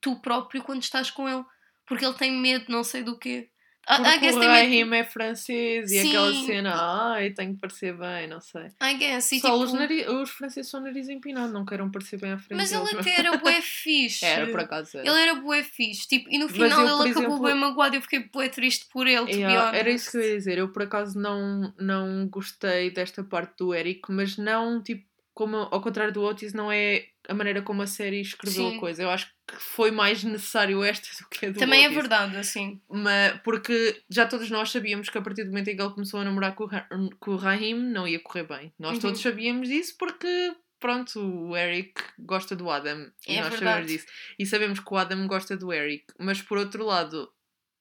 tu próprio quando estás com ele, porque ele tem medo, não sei do quê. I, I Porque guess o Raheem é francês e aquela Sim. cena, ai, tenho que parecer bem, não sei. I guess. E, Só tipo, os, nari- os franceses são nariz empinado, não queiram parecer bem à frente Mas ele até era bué fixe. Era, por acaso era. Ele era bué fixe. Tipo, e no final eu, ele acabou exemplo- bem magoado. Eu fiquei bué triste por ele, Yeah, era isso que eu ia dizer. Eu por acaso não, não gostei desta parte do Eric, mas não tipo como ao contrário do Otis, não é a maneira como a série escreveu Sim. a coisa. Eu acho que foi mais necessário esta do que a do Também é Otis. verdade, assim. Mas, porque já todos nós sabíamos que a partir do momento em que ele começou a namorar com com o Raheem não ia correr bem. Nós Uhum. todos sabíamos disso porque, pronto, o Eric gosta do Adam. E É nós verdade. sabemos disso. E sabemos que o Adam gosta do Eric. Mas por outro lado,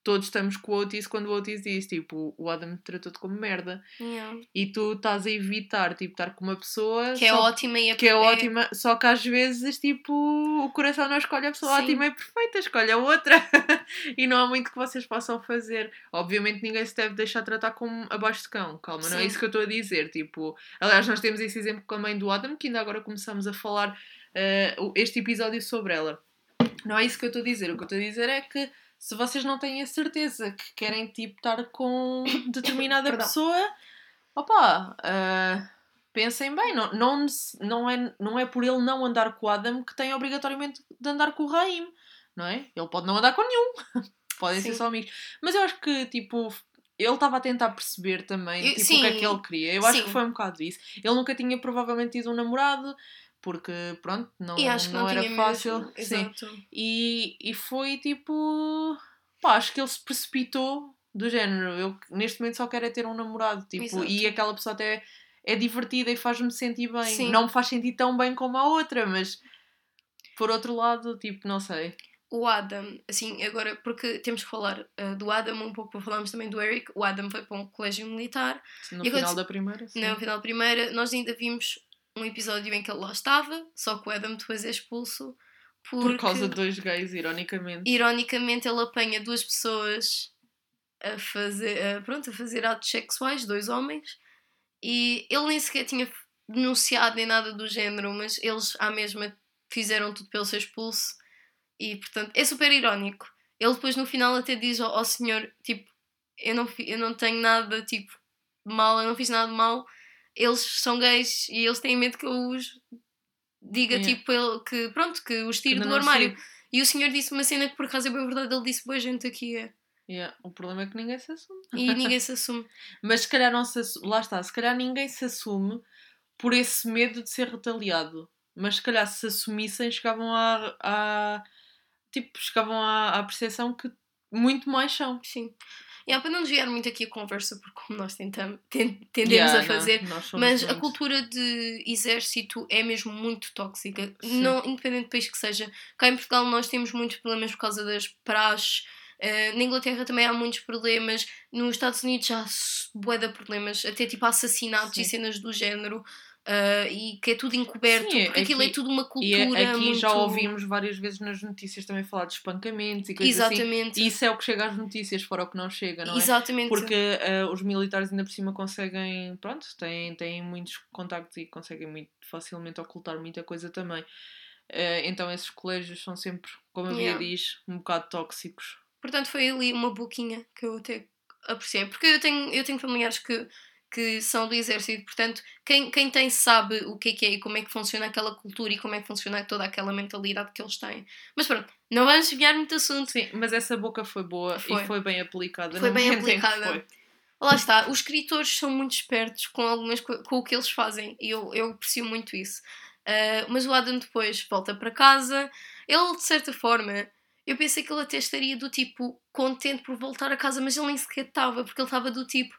todos estamos com o Otis quando o Otis diz, tipo, o Adam tratou-te como merda. Yeah. E tu estás a evitar, tipo, estar com uma pessoa Que é só- ótima e que é ótima, só que às vezes, tipo, o coração não escolhe a pessoa Sim. ótima e perfeita, escolhe a outra. e não há muito que vocês possam fazer. Obviamente ninguém se deve deixar tratar como abaixo de cão, calma, não é Sim. isso que eu estou a dizer. Tipo, aliás, nós temos esse exemplo com a mãe do Adam, que ainda agora começamos a falar o- este episódio sobre ela. Não é isso que eu estou a dizer. O que eu estou a dizer é que se vocês não têm a certeza que querem, tipo, estar com determinada pessoa, opa, ah, pensem bem, não, não, não, é, não é por ele não andar com o Adam que tem obrigatoriamente de andar com o Raim, não é? Ele pode não andar com nenhum, podem ser Sim. só amigos. Mas eu acho que, tipo, ele estava a tentar perceber também Eu- tipo, o que é que ele queria. Eu acho Sim. que foi um bocado isso. Ele nunca tinha provavelmente tido um namorado, porque, pronto, não, E acho que não, era fácil. mesmo. Sim. Exato. E, e foi tipo. Pá, acho que ele se precipitou do género. Eu neste momento só quero é ter um namorado. Tipo, Exato. e aquela pessoa até é divertida e faz-me sentir bem. Sim. Não me faz sentir tão bem como a outra, mas por outro lado, tipo, não sei. O Adam, assim, agora, porque temos que falar uh, do Adam um pouco para falarmos também do Eric. O Adam foi para um colégio militar. No final agora- da primeira. Sim. No final da primeira, nós ainda vimos um episódio em que ele lá estava, só que o Adam depois é expulso. Porque, Por causa de dois gays, ironicamente. ironicamente, ele apanha duas pessoas a fazer, a, pronto, a fazer atos sexuais, dois homens, e ele nem sequer tinha denunciado nem nada do género, mas eles à mesma fizeram tudo para ele ser expulso, e portanto é super irónico. Ele depois no final até diz ao, ao senhor, tipo, eu não, eu não tenho nada, tipo, mal, eu não fiz nada de mal, eles são gays e eles têm medo que eu os diga, Yeah. tipo, ele, que pronto, que os tire do armário. sei. E o senhor disse uma cena que por acaso é bem verdade, ele disse boa gente aqui é. Yeah, O problema é que ninguém se assume. E ninguém se assume. Mas se calhar não se assume. Lá está, se calhar ninguém se assume por esse medo de ser retaliado. Mas se calhar se assumissem, chegavam à. à tipo, chegavam à, à percepção que muito mais são. Sim. E yeah, para não desviar muito aqui a conversa, porque como nós tentamos, ten- tendemos Yeah, a fazer, mas a cultura de exército é mesmo muito tóxica. Sim. Não, independente do país que seja. Cá em Portugal nós temos muitos problemas por causa das praxes. eh, na Inglaterra também há muitos problemas. Nos Estados Unidos há s- bué de problemas. Até tipo assassinatos e Sim. cenas do género. Eh, e que é tudo encoberto. Sim, porque aquilo é aqui- tudo uma E cultura é- aqui muito... já ouvimos várias vezes nas notícias também falar de espancamentos e coisas assim. Exatamente. E isso é o que chega às notícias, fora o que não chega, não é? Exatamente. Porque eh, os militares ainda por cima conseguem, pronto, têm, têm muitos contactos e conseguem muito facilmente ocultar muita coisa também. Eh, então esses colégios são sempre, como a Bia Yeah. diz, um bocado tóxicos. Portanto, foi ali uma boquinha que eu até apreciei. Porque eu tenho, eu tenho familiares que, que são do exército, portanto, quem, quem tem sabe o que é que é e como é que funciona aquela cultura e como é que funciona toda aquela mentalidade que eles têm. Mas pronto, não vamos desviar muito assunto. Sim, mas essa boca foi boa Foi. e foi bem aplicada. Foi bem aplicada. foi. Lá está, os escritores são muito espertos com, algumas, co- com o que eles fazem e eu, eu aprecio muito isso. Ah, mas o Adam depois volta para casa, ele de certa forma, eu pensei que ele até estaria do tipo contente por voltar a casa, mas ele nem sequer estava, porque ele estava do tipo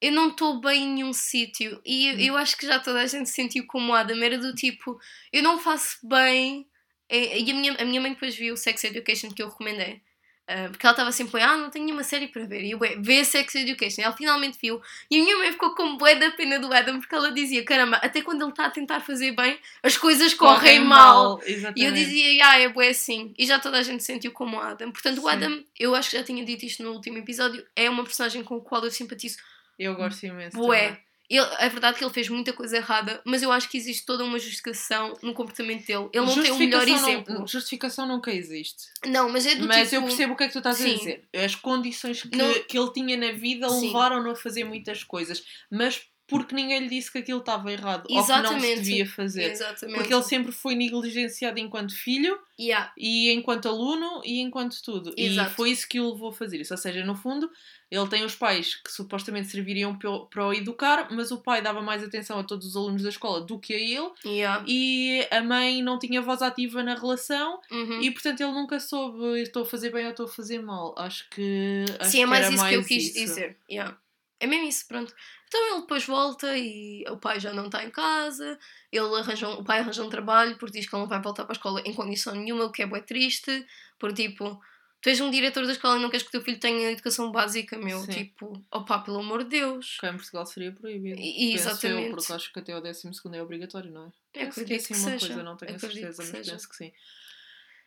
eu não estou bem em nenhum sítio e eu, eu acho que já toda a gente se sentiu como o Adam, era do tipo eu não faço bem. E e a minha, a minha mãe depois viu o Sex Education que eu recomendei. Ah, porque ela estava sempre, ah, não tenho nenhuma série para ver. E eu, "Ué, vê Sex Education. Ela finalmente viu. E a minha mãe ficou com bué da pena do Adam, porque ela dizia, caramba, até quando ele está a tentar fazer bem, as coisas correm, mal. E eu dizia, ah, é bué assim. E já toda a gente sentiu como o Adam. Portanto, o Sim. Adam, eu acho que já tinha dito isto no último episódio, é uma personagem com a qual eu simpatizo Eu gosto imenso. bué. Ele, é verdade que ele fez muita coisa errada, mas eu acho que existe toda uma justificação no comportamento dele. Ele não tem o melhor Justificação exemplo. Não, justificação nunca existe. Não, mas é do Mas tipo... eu percebo o que é que tu estás Sim. a dizer. As condições que, Não- que ele tinha na vida levaram-no a fazer muitas coisas. Mas porque ninguém lhe disse que aquilo estava errado. Ou que não se Exatamente. devia fazer. Exatamente. Porque ele sempre foi negligenciado enquanto filho Yeah. e enquanto aluno e enquanto tudo. Exato. E foi isso que o levou a fazer isso. Ou seja, no fundo, ele tem os pais que supostamente serviriam para o educar, mas o pai dava mais atenção a todos os alunos da escola do que a ele Yeah. e a mãe não tinha voz ativa na relação Uhum. e portanto ele nunca soube estou a fazer bem ou estou a fazer mal. Acho que. Acho Sim, é que mais era isso que eu mais quis isso. dizer. Yeah. É mesmo isso, pronto. Então ele depois volta e o pai já não está em casa, ele arranja o pai arranja um trabalho porque diz que ele não vai voltar para a escola em condição nenhuma, o que é bué triste, porque tipo, tu és um diretor da escola e não queres que o teu filho tenha educação básica, meu, Sim. tipo, opá, pelo amor de Deus. Cá em Portugal seria proibido. E- Penso exatamente. Eu, porque acho que até o 12 é obrigatório, não é? Eu que é acredito assim que uma seja. coisa, não tenho a Acredito certeza, que mas seja. penso que sim.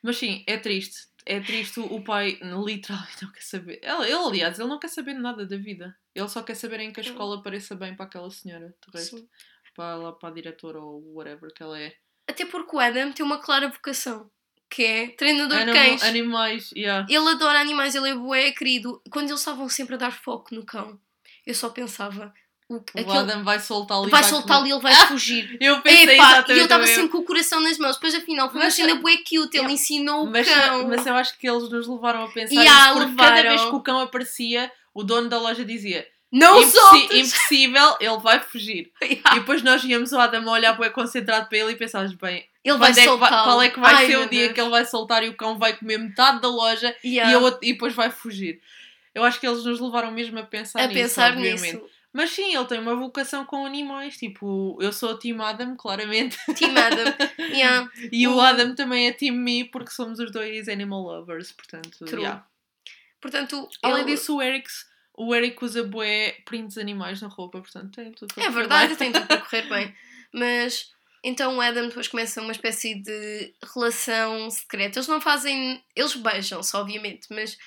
Mas sim, é triste. É triste o pai, literalmente, não quer saber. Ele, ele, aliás, ele não quer saber nada da vida. Ele só quer saber em que a escola pareça bem para aquela senhora. De resto, Sim. para, lá, para a diretora ou whatever que ela é. Até porque o Adam tem uma clara vocação, que é treinador de Anim- cães. animais, yeah. Ele adora animais, ele é bué querido. Quando eles estavam sempre a dar foco no cão, eu só pensava, o, O aquele, Adam vai soltá-lo e vai soltá-lo e ele vai fugir. Eu pensei Epá, e eu estava o sempre com o coração nas mãos. Depois, afinal, foi uma cena bué cute. Ele ensinou o Mas, cão. mas eu acho que eles nos levaram a pensar Yeah, isso, porque cada levaram. vez que o cão aparecia, o dono da loja dizia Não "Impossi- soltes! impossível, ele vai fugir. Yeah. E depois nós íamos o Adam a olhar bué concentrado para ele e pensávamos bem, Ele vai é que vai- qual é que vai Ai, ser o dia Deus. que ele vai soltar e o cão vai comer metade da loja Yeah. e, a outra- e depois vai fugir. Eu acho que eles nos levaram mesmo a pensar a nisso, pensar obviamente. nisso. Mas sim, ele tem uma vocação com animais, tipo, eu sou o Team Adam, claramente. Team Adam. Yeah. E o Adam também é Team Me, porque somos os dois animal lovers, portanto, True. yeah. Portanto, Além ele- disso, o Eric, o Eric usa bué prints animais na roupa, portanto tem tudo para É verdade, bem. tem tudo para correr bem. Mas então o Adam depois começa uma espécie de relação secreta. Eles não fazem. Eles beijam-se, obviamente, mas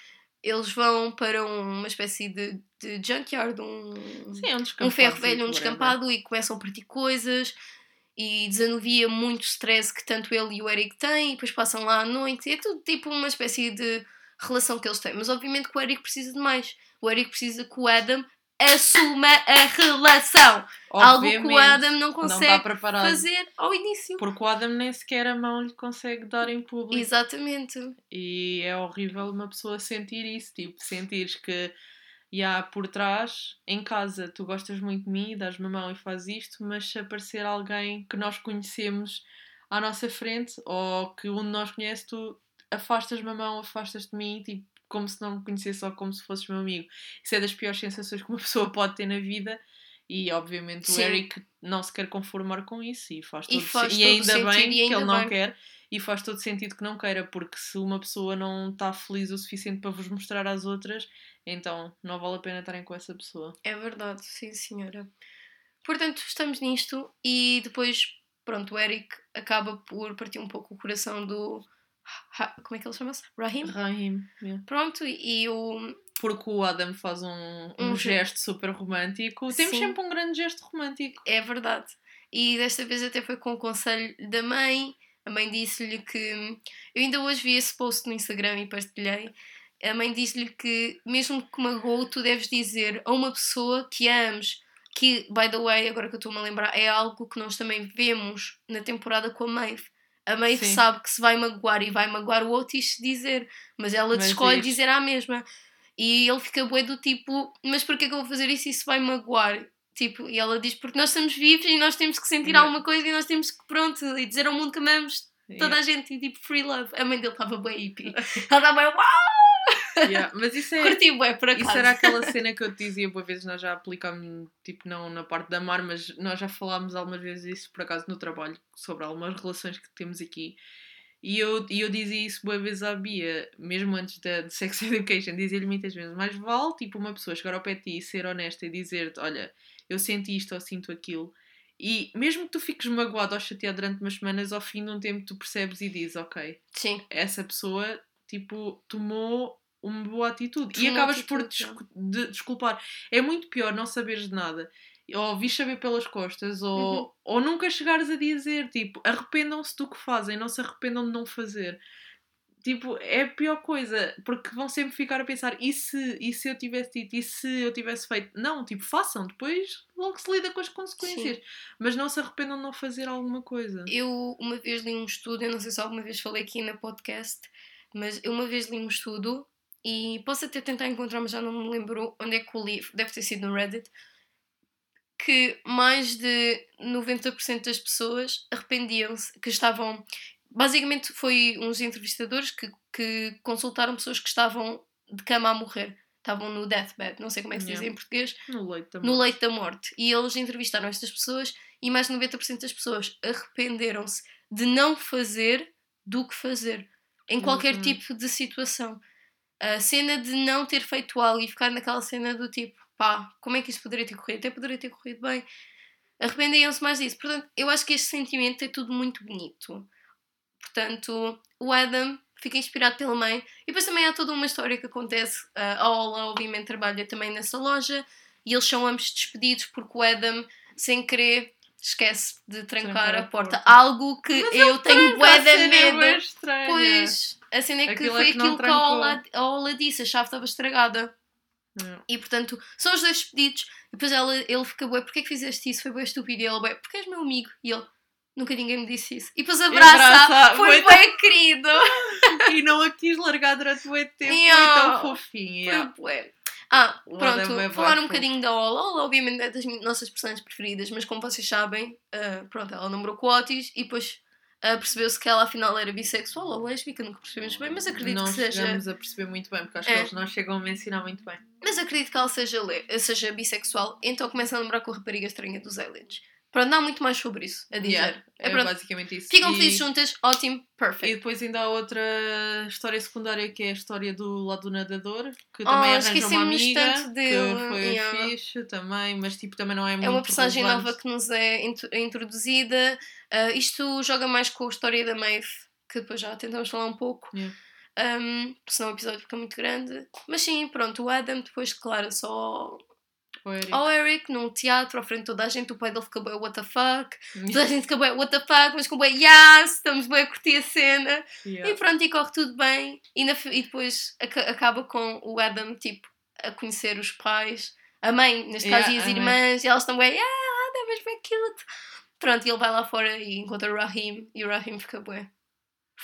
eles vão para uma espécie de, de junkyard, um, Sim, é um um ferro velho, um whatever. descampado e começam a partir coisas e desanuvia muito stress que tanto ele e o Eric têm e depois passam lá à noite. É tudo tipo uma espécie de relação que eles têm. Mas obviamente que o Eric precisa de mais. O Eric precisa que o Adam assuma a relação. Algo que o Obviamente, Adam não não consegue preparado. fazer ao início. Porque o Adam nem sequer a mão lhe consegue dar em público. Exatamente. E é horrível uma pessoa sentir isso, tipo, sentires que e há por trás, em casa, tu gostas muito de mim, dás-me a mão e fazes isto, mas se aparecer alguém que nós conhecemos à nossa frente, ou que um de nós conhece, tu afastas-me a mão, afastas-te de mim, tipo, como se não me conhecesse ou como se fosses meu amigo. Isso é das piores sensações que uma pessoa pode ter na vida. E obviamente Sim. o Eric não se quer conformar com isso e faz E todo faz todo o e ainda bem e que ainda ele não bem. quer e faz todo sentido que não queira, porque se uma pessoa não está feliz o suficiente para vos mostrar às outras, então não vale a pena estarem com essa pessoa. É verdade, sim senhora. Portanto, estamos nisto e depois, pronto, o Eric acaba por partir um pouco o coração do. Como é que ele chama-se? Rahim? Rahim, yeah. Pronto, e o. porque o Adam faz um, um Um ge- gesto super romântico. Temos Sim. sempre um grande gesto romântico. É verdade. E desta vez até foi com o conselho da mãe. A mãe disse-lhe que. Eu ainda hoje vi esse post no Instagram e partilhei. A mãe disse-lhe que, mesmo que magoou, tu deves dizer a uma pessoa que ames. Que, by the way, agora que eu estou-me a lembrar, é algo que nós também vemos na temporada com a Maeve. A Maeve Sim. sabe que se vai magoar e vai magoar o outro e se dizer, mas ela Mas escolhe diz. dizer à mesma. E ele fica bué do tipo, mas porquê que eu vou fazer isso e isso vai magoar? Tipo, e ela diz, porque nós estamos vivos e nós temos que sentir Yeah. alguma coisa e nós temos que, pronto, e dizer ao mundo que amamos toda Yeah. a gente e tipo, free love. A mãe dele estava bué hippie. Ela estava uau! Yeah, Mas isso é. Curti bué, por acaso. Isso era aquela cena que eu te dizia, boa vezes nós já aplicámos, tipo, não na parte da mar, mas nós já falámos algumas vezes isso, por acaso, no trabalho, sobre algumas relações que temos aqui. E eu, e eu dizia isso boa vezes à Bia, mesmo antes da de Sex Education, dizia-lhe muitas vezes, mais vale, tipo, uma pessoa chegar ao pé de ti e ser honesta e dizer-te, olha, eu senti isto ou sinto aquilo. E mesmo que tu fiques magoado ou chateado durante umas semanas, ao fim de um tempo tu percebes e dizes, ok, Sim, essa pessoa, tipo, tomou uma boa atitude. e Tomou acabas por atitude, de- desculpar. É muito pior não saberes de nada ou vis saber pelas costas, ou, Uhum. ou nunca chegares a dizer, tipo, arrependam-se do que fazem, não se arrependam de não fazer. Tipo, é a pior coisa, porque vão sempre ficar a pensar, e se, e se eu tivesse dito, e se eu tivesse feito? Não, tipo, façam, depois logo se lida com as consequências. Mas não se arrependam de não fazer alguma coisa. Eu uma vez li um estudo, eu não sei se alguma vez falei aqui na podcast, mas eu uma vez li um estudo e posso até tentar encontrar, mas já não me lembro onde é que o li, deve ter sido no Reddit, que mais de 90% das pessoas arrependiam-se, que estavam. Basicamente foi uns entrevistadores que, que consultaram pessoas que estavam de cama a morrer. Estavam no deathbed, não sei como é que se diz Yeah. em português, No leite também. no leito da morte. E eles entrevistaram estas pessoas e mais de 90% das pessoas arrependeram-se de não fazer do que fazer. Em qualquer Exatamente. tipo de situação. A cena de não ter feito algo e ficar naquela cena do tipo, pá, como é que isto poderia ter corrido? Até poderia ter corrido bem. Arrependiam-se mais disso. Portanto, eu acho que este sentimento é tudo muito bonito. Portanto, o Adam fica inspirado pela mãe. E depois também há toda uma história que acontece. ah, a Ola, obviamente, trabalha também nessa loja e eles são ambos despedidos porque o Adam, sem querer, esquece de trancar, Trancar a, a porta. porta. Algo que eu tenho bué A de é medo. Pois, a cena é que Aquilo é foi que não aquilo que a Ola, a Ola disse, a chave estava estragada. E portanto, são os dois despedidos. E depois ela, ele fica, bué, porquê que fizeste isso? Foi bem estúpido. E ele, bué, porque és meu amigo. E ele, nunca ninguém me disse isso. E depois abraça, abraça, foi bem querido. E não a quis largar durante muito tempo. Yeah. Foi tão fofinho. yeah. Foi bué. Ah, O pronto, é falar um bocadinho da Ola. Ola, obviamente, é das nossas personagens preferidas, mas como vocês sabem, ah, pronto, ela namorou com o Otis e depois ah, percebeu-se que ela afinal era bissexual ou lésbica, nunca percebemos bem, mas acredito não que seja. chegamos a perceber muito bem, porque acho É. que eles não chegam a mencionar muito bem. Mas acredito que ela seja, seja bissexual, então começa a namorar com a rapariga estranha dos aliens. Pronto, não há muito mais sobre isso a dizer. Yeah, É é basicamente isso. Ficam E- felizes juntas, ótimo, E perfect. depois ainda há outra história secundária que é a história do lado do nadador, que Oh, também arranja uma amiga, tanto dele, que foi yeah. fixe também, mas tipo também não é muito É uma personagem relevante. nova que nos é intro- introduzida. Ah, isto joga mais com a história da Maeve, que depois já tentamos falar um pouco. Yeah. Um, senão o episódio fica muito grande. Mas sim, pronto, o Adam depois declara só O Eric. ao Eric num teatro, à frente de toda a gente, o pai dele fica bem, what the fuck. Toda a gente fica bem, what the fuck, mas com bem, yes, estamos bem a curtir a cena. Yeah. E pronto, e corre tudo bem. E, na e depois aca- acaba com o Adam, tipo, a conhecer os pais, a mãe, neste Yeah, caso, e as irmãs, e elas estão bem, ah, Adam és bem cute. Pronto, e ele vai lá fora e encontra o Rahim, e o Rahim fica bué.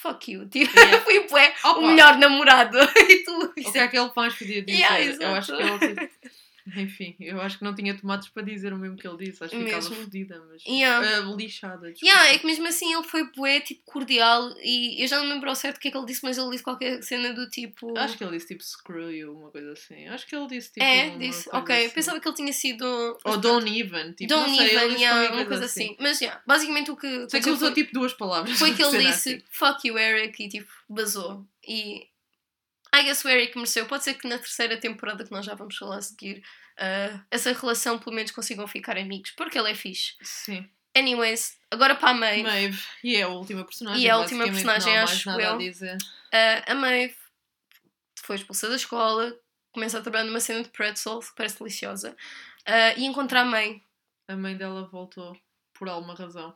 Fuck you, tipo, Yeah. fui bué, o melhor namorado. e tu, O que é que ele mais podia dizer? Yeah, eu acho que ele. tipo, Enfim, eu acho que não tinha tomates para dizer o mesmo que ele disse. Acho que ficava Mesmo. fodida, mas. Yeah. ah, lixada. desculpa. Yeah, é que mesmo assim ele foi bué, tipo, cordial, e eu já não me lembro ao certo o que é que ele disse, mas ele disse qualquer cena do tipo... Acho que ele disse tipo screw you, uma coisa assim. Acho que ele disse tipo. É, disse, ok, assim. pensava que ele tinha sido... Ou don't even. Tipo, Don't sei, even, yeah, uma coisa assim. Mas, yeah, basicamente o que... Sei que ele usou tipo duas palavras. Foi que ele disse assim. fuck you, Eric, e tipo, basou. E I guess o Eric mereceu. Pode ser que na terceira temporada, que nós já vamos falar a seguir, ah, essa relação pelo menos consigam ficar amigos, porque ele é fixe. Sim. Anyways, agora para a Maeve. Maeve. E é a última personagem. E é a última personagem, não acho nada eu. A dizer. Ah, a Maeve foi expulsa da escola, começa a trabalhar numa cena de pretzels, que parece deliciosa, ah, e encontra a mãe. A mãe dela voltou por alguma razão.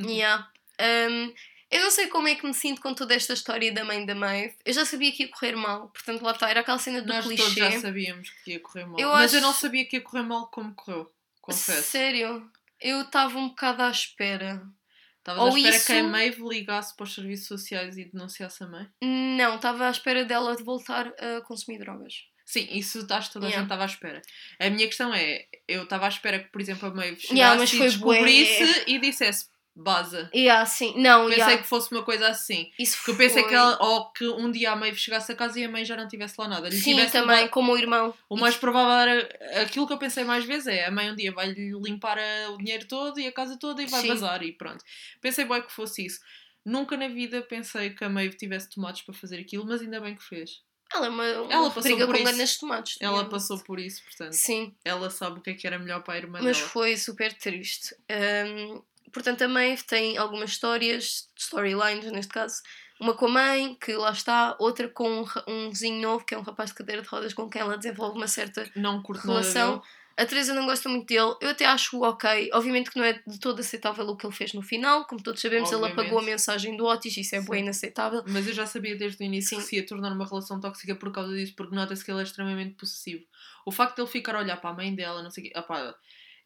Yeah. Um, eu não sei como é que me sinto com toda esta história da mãe da Maeve. Eu já sabia que ia correr mal, portanto lá está, era aquela cena do Nós clichê. todos já sabíamos que ia correr mal. Eu Mas eu acho- não sabia que ia correr mal como correu. Confesso. Sério, eu estava um bocado à espera. Estavas à espera isso- que a Maeve ligasse para os serviços sociais e denunciasse a mãe? Não, estava à espera dela de voltar a consumir drogas. Sim, isso acho que toda a Yeah. gente estava à espera. A minha questão é, eu estava à espera que, por exemplo, a Maeve chegasse Yeah, e descobrisse e dissesse, baza. E yeah, sim, não, Pensei yeah, que fosse uma coisa assim. isso Porque eu pensei foi- que ela, ou que um dia a Maeve chegasse a casa e a mãe já não tivesse lá nada. Lhe Sim, também, levado- como o irmão. O mais provável era aquilo que eu pensei mais vezes é a mãe um dia vai limpar a- o dinheiro todo e a casa toda e vai Sim. vazar e pronto. Pensei bem que fosse isso. Nunca na vida pensei que a Maeve tivesse tomates para fazer aquilo, mas ainda bem que fez. Ela é uma, uma Ela passou por com isso. ganas de tomates. Ela digamos. passou por isso, portanto, Sim, ela sabe o que é que era melhor para a irmã mas dela. foi super triste. Um, portanto, a Maeve tem algumas histórias, storylines neste caso. Uma com a mãe, que lá está, outra com um, um vizinho novo, que é um rapaz de cadeira de rodas com quem ela desenvolve uma certa Não curto relação. A Teresa não gosta muito dele. Eu até acho ok. Obviamente que não é de todo aceitável o que ele fez no final. Como todos sabemos, ele apagou a Obviamente. mensagem do Otis. Isso é Sim. bem inaceitável. Mas eu já sabia desde o início Sim. que se ia tornar uma relação tóxica por causa disso, porque nota-se que ele é extremamente possessivo. O facto de ele ficar a olhar para a mãe dela, não sei o quê, opá,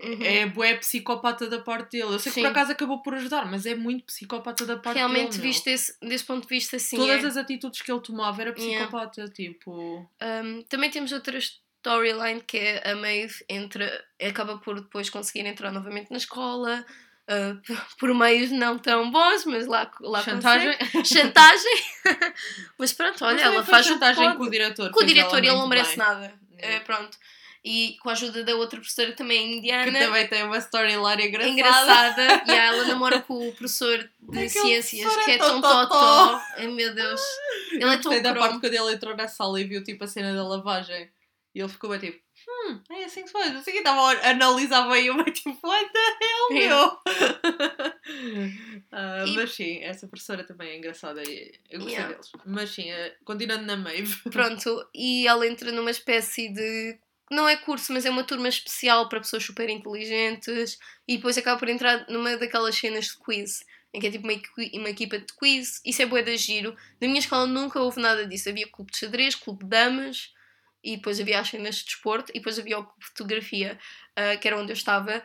Uhum. é bué psicopata da parte dele. Eu sei que Sim. por acaso acabou por ajudar, mas é muito psicopata da parte Realmente, dele. meu. visto desse, desse ponto de vista, sim. Todas é. as atitudes que ele tomava era Yeah. psicopata, tipo. Um, também temos outra storyline que é a Maeve entra, acaba por depois conseguir entrar novamente na escola. uh, por meios não tão bons, mas lá, lá chantagem. Chantagem. mas pronto, olha, Mas ela faz o que chantagem pode. com o diretor. Com o diretor, ele não merece bem. nada. Yeah. É, pronto. E com a ajuda da outra professora também Que indiana. também tem uma storyline engraçada. Engraçada. e ela namora com o professor de ciências que é é tão totó. Ai meu Deus. Ele Eu é tão da parte quando ele entrou na sala e viu tipo a cena da lavagem. E ele ficou bem tipo, hum, é assim que se faz. O que estava a analisar bem eu bem tipo, what the hell, meu? Ah, E- Mas sim, essa professora também é engraçada e eu gostei Yeah. deles. Mas sim, eh, continuando na Maeve. Pronto, e ela entra numa espécie de. Não é curso, mas é uma turma especial para pessoas super inteligentes e depois acaba por entrar numa daquelas cenas de quiz, em que é tipo uma, uma equipa de quiz. Isso é bué de giro. Na minha escola nunca houve nada disso. Havia clube de xadrez, clube de damas e depois havia as cenas de desporto e depois havia o clube de fotografia, ah, que era onde eu estava.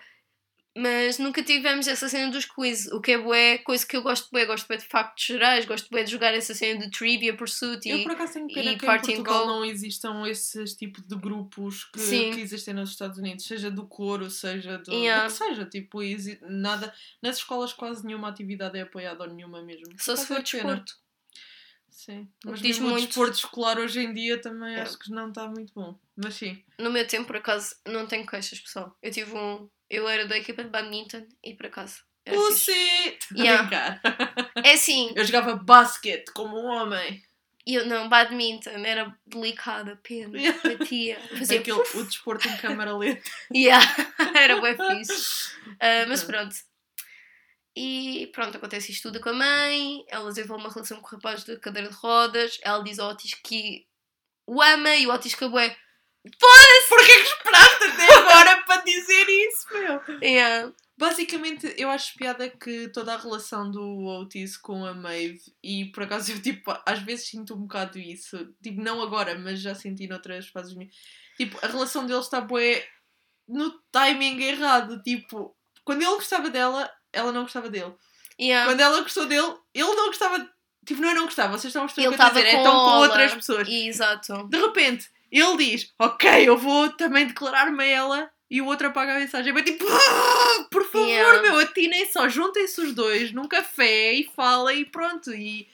Mas nunca tivemos essa cena dos quiz, o que é bué, coisa que eu gosto bué, gosto bué de factos gerais, gosto bué de jogar essa cena de Trivia Pursuit e... Eu por acaso tenho pena e que em Portugal não existam esses tipos de grupos que, que existem nos Estados Unidos, seja do coro, seja do, Yeah. do que seja, tipo, nada, nas escolas quase nenhuma atividade é apoiada ou nenhuma mesmo. Só se for é pena. desporto. Sim, mas diz mesmo o muito. desporto escolar hoje em dia também É. acho que não está muito bom. Mas sim, No meu tempo, por acaso, não tenho queixas, pessoal. Eu tive um. Eu era da equipa de badminton e por acaso. Pussy! Yeah. brincar. É assim, Eu jogava basquete como um homem. eu não, badminton era delicada, pena, Yeah. batia. Fazia Aquele, o desporto em câmara lenta. Yeah, era bem fixe. Ah, mas Pronto. E pronto, acontece isto tudo com a mãe. Ela desenvolve uma relação com o rapaz de cadeira de rodas. Ela diz ao Otis que o ama e o Otis que é. Porquê que esperaste até agora para dizer isso, meu? Yeah. Basicamente, eu acho piada que toda a relação do Otis com a Maeve, e por acaso eu, tipo, às vezes sinto um bocado isso, tipo, não agora, mas já senti noutras fases minhas. Tipo, a relação deles está bué no timing errado, tipo, quando ele gostava dela, ela não gostava dele. Yeah. Quando ela gostou dele, ele não gostava, tipo, não é não gostava, vocês estão a perceber o que eu estou a dizer, é com tão com outras pessoas. Exato. De repente, ele diz: Ok, eu vou também declarar-me a ela. E o outro apaga a mensagem. Vai tipo: "Ah, Por favor, Yeah. meu, atinem só. Juntem-se os dois num café e falem e pronto. E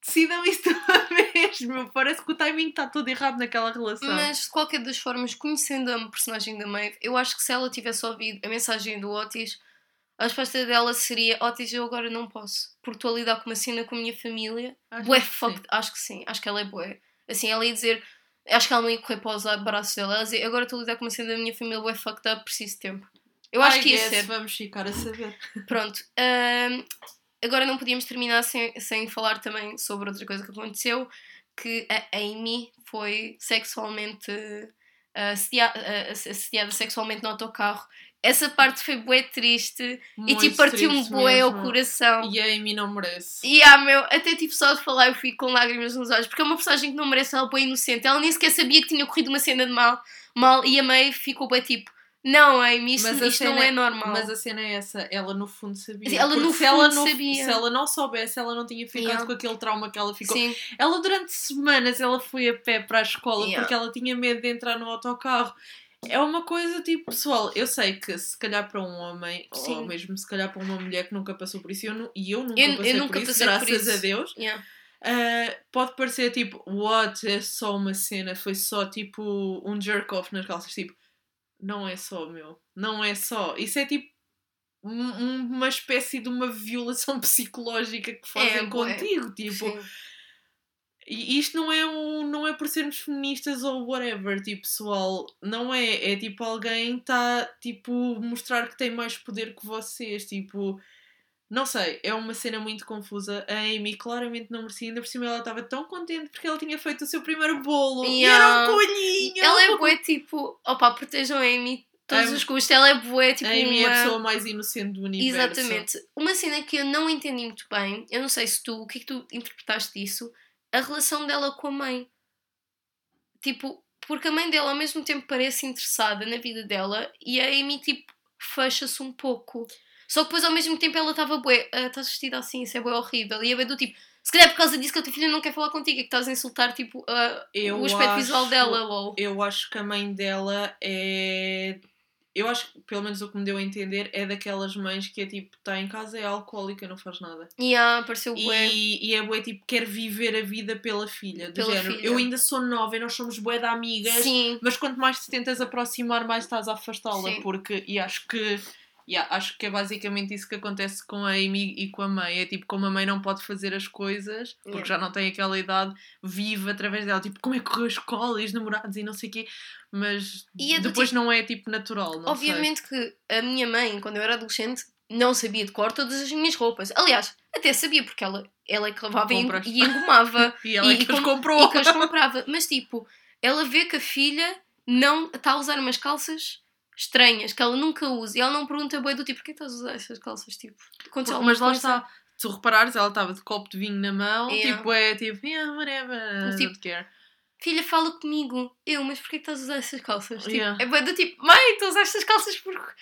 decidam isso de uma vez, meu. Parece que o timing está todo errado naquela relação. Mas de qualquer das formas, conhecendo a personagem da Maeve, eu acho que se ela tivesse ouvido a mensagem do Otis, a resposta dela seria: Otis, eu agora não posso, porque estou a lidar com uma cena com a minha família. Acho Bué que fucked. Acho que sim, acho que ela é bué. Assim, ela ia dizer. Acho que ela não ia correr para os braços dela. Ela ia dizer: Agora estou a lidar com uma cena da minha família, bué fucked up, preciso de tempo. Eu acho I que ia ser. Vamos ficar a saber. Pronto. agora não podíamos terminar sem, sem falar também sobre outra coisa que aconteceu, que a Amy foi sexualmente ah, assedia- ah, assediada sexualmente no autocarro. Essa parte foi bué triste e Muito tipo partiu-me bué ao coração. E a Amy não merece. E ah, meu, até tipo só de falar eu fui com lágrimas nos olhos, porque é uma personagem que não merece, ela é bué inocente. Ela nem sequer sabia que tinha corrido uma cena de mal, mal e a May ficou bué tipo, não Amy, isto, Mas isto não cena- é normal. Mas a cena é essa, ela no fundo sabia. Ela no se ela fundo não, sabia. Se ela não soubesse, ela não tinha ficado Yeah. com aquele trauma que ela ficou. Sim, Ela durante semanas ela foi a pé para a escola Yeah. porque ela tinha medo de entrar no autocarro. É uma coisa tipo, pessoal, eu sei que se calhar para um homem, ou Sim. mesmo se calhar para uma mulher que nunca passou por isso, eu nu- e eu nunca Eu- eu passei nunca por isso, passei por graças isso. a Deus, yeah. ah, pode parecer tipo, what, é só uma cena, foi só tipo um jerk-off nas calças, tipo, não é só, meu, não é só. Isso é tipo um- um- uma espécie de uma violação psicológica que fazem É, bué. contigo, tipo... Sim. E isto não é, um, não é por sermos feministas ou whatever, tipo, pessoal, não é, é tipo alguém está, tipo, mostrar que tem mais poder que vocês, tipo, não sei, é uma cena muito confusa, a Amy claramente não merecia, ainda por cima ela estava tão contente porque ela tinha feito o seu primeiro bolo, e era Yeah. um coelhinho! Ela é bué tipo, opa, protejam a Amy, todos os custos. Ela é bué, tipo a Amy uma... é a pessoa mais inocente do universo. Exatamente. Uma cena que eu não entendi muito bem, eu não sei se tu, o que é que tu interpretaste disso, a relação dela com a mãe. Tipo, porque a mãe dela ao mesmo tempo parece interessada na vida dela e a Amy, tipo, fecha-se um pouco. Só que depois ao mesmo tempo ela estava bué, ah, estás vestida assim, isso é bué horrível. E a bué do tipo, se calhar é por causa disso que a tua filha não quer falar contigo, é que estás a insultar, tipo, o aspecto visual acho- dela, lol. Eu acho que a mãe dela é. Eu acho que, pelo menos o que me deu a entender, é daquelas mães que é tipo, está em casa, é alcoólica, não faz nada. E ah, pareceu bué. E, e é bué tipo, quer viver a vida pela filha. Do Pela género, filha. eu ainda sou nova e nós somos bué de amigas. Sim, Mas quanto mais te tentas aproximar, mais estás a afastá-la. Porque, e acho que, yeah, acho que é basicamente isso que acontece com a Amy e com a mãe. É tipo, como a mãe não pode fazer as coisas, porque Yeah. já não tem aquela idade, vive através dela. Tipo, como é que correu a escola e os namorados e não sei o quê. Mas é depois não é tipo natural, não Obviamente que a minha mãe, quando eu era adolescente, não sabia de cor todas as minhas roupas. Aliás, até sabia, porque ela, ela é que lavava e Compras. e engomava sei. E ela é e que as com- comprou. e que as comprava. Mas tipo, ela vê que a filha não está a usar umas calças estranhas, que ela nunca usa. E ela não pergunta bem do tipo, porquê estás a usar essas calças? Tipo, aconteceu alguma Mas lá está. Se tu reparares, ela estava de copo de vinho na mão, Yeah. tipo, é tipo, yeah, whatever, Tipo, don't care. Filha, fala comigo. Eu, mas porquê estás a usar essas calças? Tipo, Yeah. É bem do tipo, mãe, estou a usar estas calças porque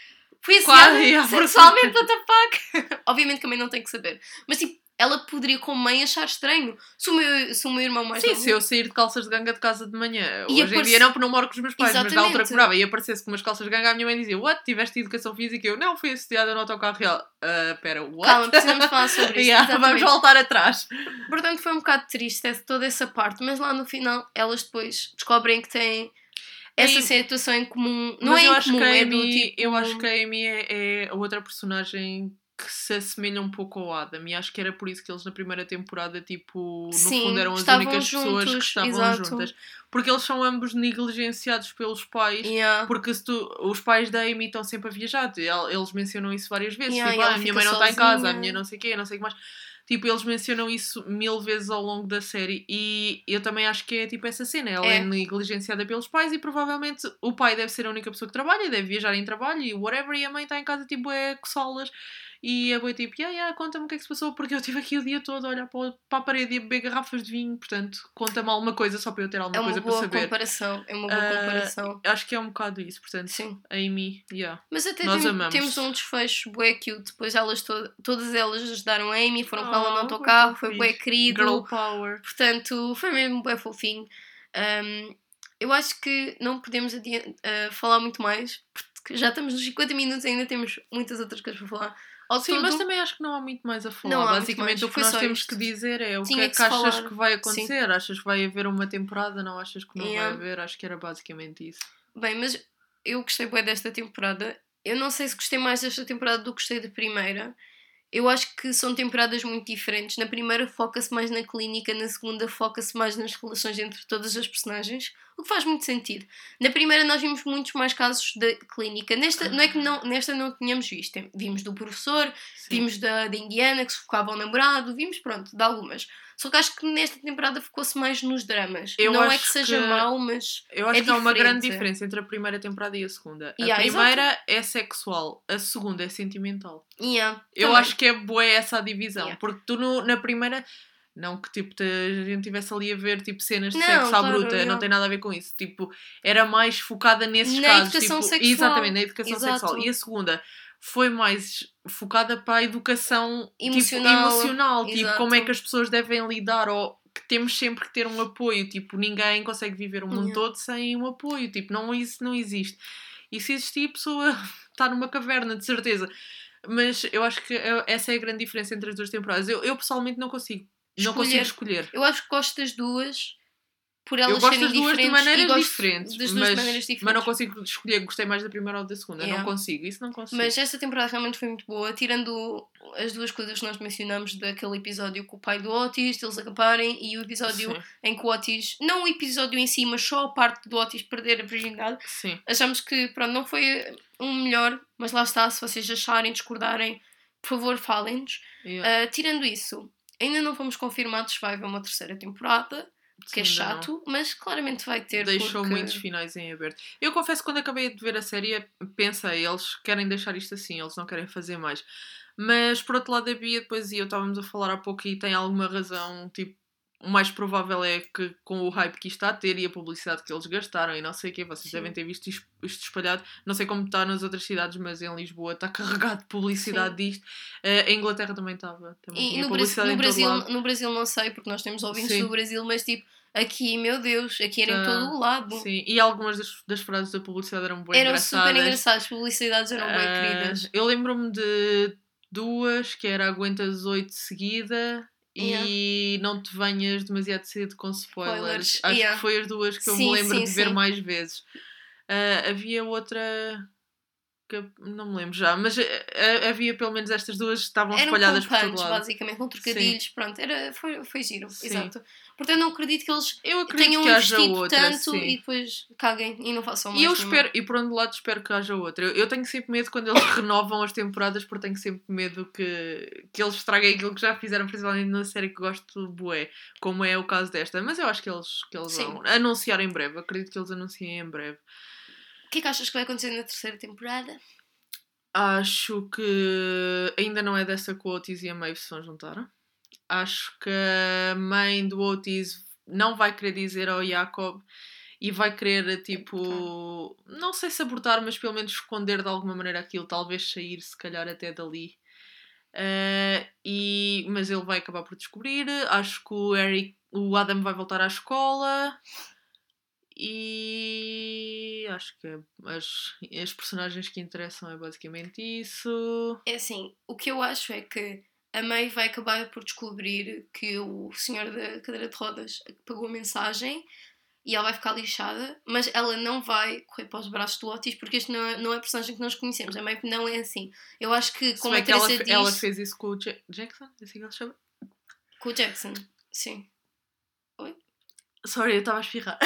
fui assediada yeah, sexualmente, what the fuck? Obviamente que a mãe não tem que saber. Mas tipo, ela poderia como mãe achar estranho. Se o meu, se o meu irmão mais Sim, novo... se eu sair de calças de ganga de casa de manhã, hoje em aparece- dia não, porque não moro com os meus pais, mas na altura Exatamente. morava e aparecesse com umas calças de ganga, a minha mãe dizia, what, tiveste educação física? Eu, não, fui assediada no autocarro real. Ah, pera, what? Calma, precisamos falar sobre isso. Yeah, vamos exatamente. voltar atrás. Portanto, foi um bocado triste essa- toda essa parte, mas lá no final elas depois descobrem que têm essa E- situação em comum. Não mas é eu em acho comum, que a é Amy, do tipo. eu acho que a Amy é, é a outra personagem que se assemelha um pouco ao Adam e acho que era por isso que eles na primeira temporada tipo no Sim, fundo eram as únicas pessoas que juntos, estavam exato. juntas porque eles são ambos negligenciados pelos pais Yeah. Porque se tu, os pais da Amy estão sempre a viajar, el- eles mencionam isso várias vezes. Yeah, tipo, ah, a minha mãe não está em casa, a sozinha. minha não sei o quê, não sei o que mais. Tipo, eles mencionam isso mil vezes ao longo da série e eu também acho que é tipo essa cena. Ela é, É. negligenciada pelos pais e provavelmente o pai deve ser a única pessoa que trabalha, deve viajar em trabalho e whatever, e a mãe está em casa tipo é coçá-las. E a boa tipo, yeah, yeah, conta-me o que é que se passou, porque eu estive aqui o dia todo a olhar para, para a parede e a beber garrafas de vinho, portanto, conta-me alguma coisa só para eu ter alguma É uma coisa para boa saber. comparação. É uma boa Ah, comparação. Acho que é um bocado isso, portanto, Sim. Amy, yeah. Mas até nós tem- amamos. temos um desfecho bué cute. Depois elas to todas elas ajudaram a Amy, foram com ela no Oh, autocarro, foi bué querido. Girl power. Portanto, foi mesmo bué fofinho. Um, eu acho que não podemos uh, falar muito mais, porque já estamos nos 50 minutos e ainda temos muitas outras coisas para falar. Ao Sim, todo, mas também acho que não há muito mais a falar. Não Basicamente o que nós temos isto. que dizer é o que Tinha é que que achas falar. que vai acontecer? Achas que vai haver uma temporada? Não achas que não Yeah. vai haver? Acho que era basicamente isso. Bem, mas eu gostei bué desta temporada. Eu não sei se gostei mais desta temporada do que gostei da primeira. Eu acho que são temporadas muito diferentes. Na primeira foca-se mais na clínica, na segunda foca-se mais nas relações entre todas as personagens, o que faz muito sentido. Na primeira nós vimos muitos mais casos da clínica. Nesta, não é que não, nesta não tínhamos visto. Vimos do professor, Sim. vimos da, da Indiana que se focava ao namorado, vimos, pronto, de algumas. Só que acho que nesta temporada focou-se mais nos dramas. Eu não é que seja que- mau, mas Eu acho é que há uma grande diferença entre a primeira temporada e a segunda. A Yeah, primeira é sexual, a segunda é sentimental. yeah, Eu também. acho que é boa essa a divisão, Yeah. porque tu no- na primeira. Não que tipo, te- a gente estivesse ali a ver tipo, cenas de Não, sexo à claro, bruta, não yeah. tem nada a ver com isso. Tipo, era mais focada nesses Na casos. educação tipo, sexual. Exatamente, na educação Exato. sexual. E a segunda foi mais focada para a educação Emocional. tipo, emocional. Tipo, como é que as pessoas devem lidar ou que temos sempre que ter um apoio. Tipo, ninguém consegue viver o mundo Yeah. todo sem um apoio. Tipo, não, isso não existe. E se existir, a pessoa está numa caverna, de certeza. Mas eu acho que é- essa é a grande diferença entre as duas temporadas. Eu, eu pessoalmente não consigo. Não consigo escolher. Eu acho que gosto das duas por elas Eu gosto serem das duas de maneiras diferentes, das duas mas, maneiras diferentes. mas não consigo escolher. Gostei mais da primeira ou da segunda. Yeah. Não consigo. Isso não consigo. Mas esta temporada realmente foi muito boa, tirando as duas coisas que nós mencionamos daquele episódio com o pai do Otis, deles acabarem, e o episódio Sim, em que o Otis, não o episódio em si, mas só a parte do Otis perder a virgindade, sim. achamos que pronto, não foi um melhor, mas lá está, se vocês acharem, discordarem, por favor, falem-nos. Yeah. Uh, tirando isso, ainda não fomos confirmados se vai haver uma terceira temporada, que é Sim, não. chato, mas claramente vai ter. Deixou porque... muitos finais em aberto. Eu confesso que quando acabei de ver a série, pensei, eles querem deixar isto assim, eles não querem fazer mais. Mas por outro lado, a Bia depois e eu estávamos a falar há pouco e tem alguma razão, tipo, o mais provável é que com o hype que isto está a ter e a publicidade que eles gastaram e não sei o quê, vocês Sim. devem ter visto isto, espalhado. Não sei como está nas outras cidades, mas em Lisboa está carregado de publicidade disto. Eh, em Inglaterra também estava. Também E no, Brasil, no, Brasil, no Brasil não sei, porque nós temos ouvintes Sim. do Brasil, mas tipo, aqui, meu Deus, aqui era em Tá. todo o lado. Sim, e algumas das, das frases da publicidade eram bem eram engraçadas. super engraçados, publicidades eram bem Ah, queridas. Eu lembro-me de duas, que era Aguentas oito de seguida e Não Te Venhas Demasiado Cedo com spoilers. Spoilers, Acho yeah. que foi as duas que eu Sim, me lembro sim, de ver sim. mais vezes. Ah, havia outra que não me lembro já, mas ah, ah, havia pelo menos estas duas que estavam espalhadas com por todo lado. basicamente, com trocadilhos, pronto, era, foi, foi giro, Sim. exato. Portanto, não acredito que eles Eu acredito tenham que haja investido outra. tanto sim. e depois caguem e não façam mais E eu nenhuma. espero, e por outro lado espero que haja outra. Eu, eu tenho sempre medo quando eles renovam as temporadas, porque tenho sempre medo que, que eles estraguem aquilo que já fizeram, principalmente na série que gosto bué, como é o caso desta. Mas eu acho que eles, que eles Sim. vão anunciar em breve. Acredito que eles anunciem em breve. O que é que achas que vai acontecer na terceira temporada? Acho que ainda não é dessa que o Otis e a Maeve se vão juntar. Acho que a mãe do Otis não vai querer dizer ao Jacob e vai querer, tipo, não sei se abortar, mas pelo menos esconder de alguma maneira aquilo, talvez sair, se calhar até dali. Eh, e, mas ele vai acabar por descobrir. Acho que o Eric, o Adam vai voltar à escola. E acho que as, as personagens que interessam é basicamente isso. É assim, o que eu acho é que a May vai acabar por descobrir que o senhor da cadeira de rodas pagou a mensagem e ela vai ficar lixada, mas ela não vai correr para os braços do Otis porque este não é, não é a personagem que nós conhecemos. A May não é assim. Eu acho que, Se como bem a que ela, fe- ela diz, fez isso com o Ja- Jackson, é assim que ele se chama? com o Jackson, sim. Sorry, eu estava a espirrar.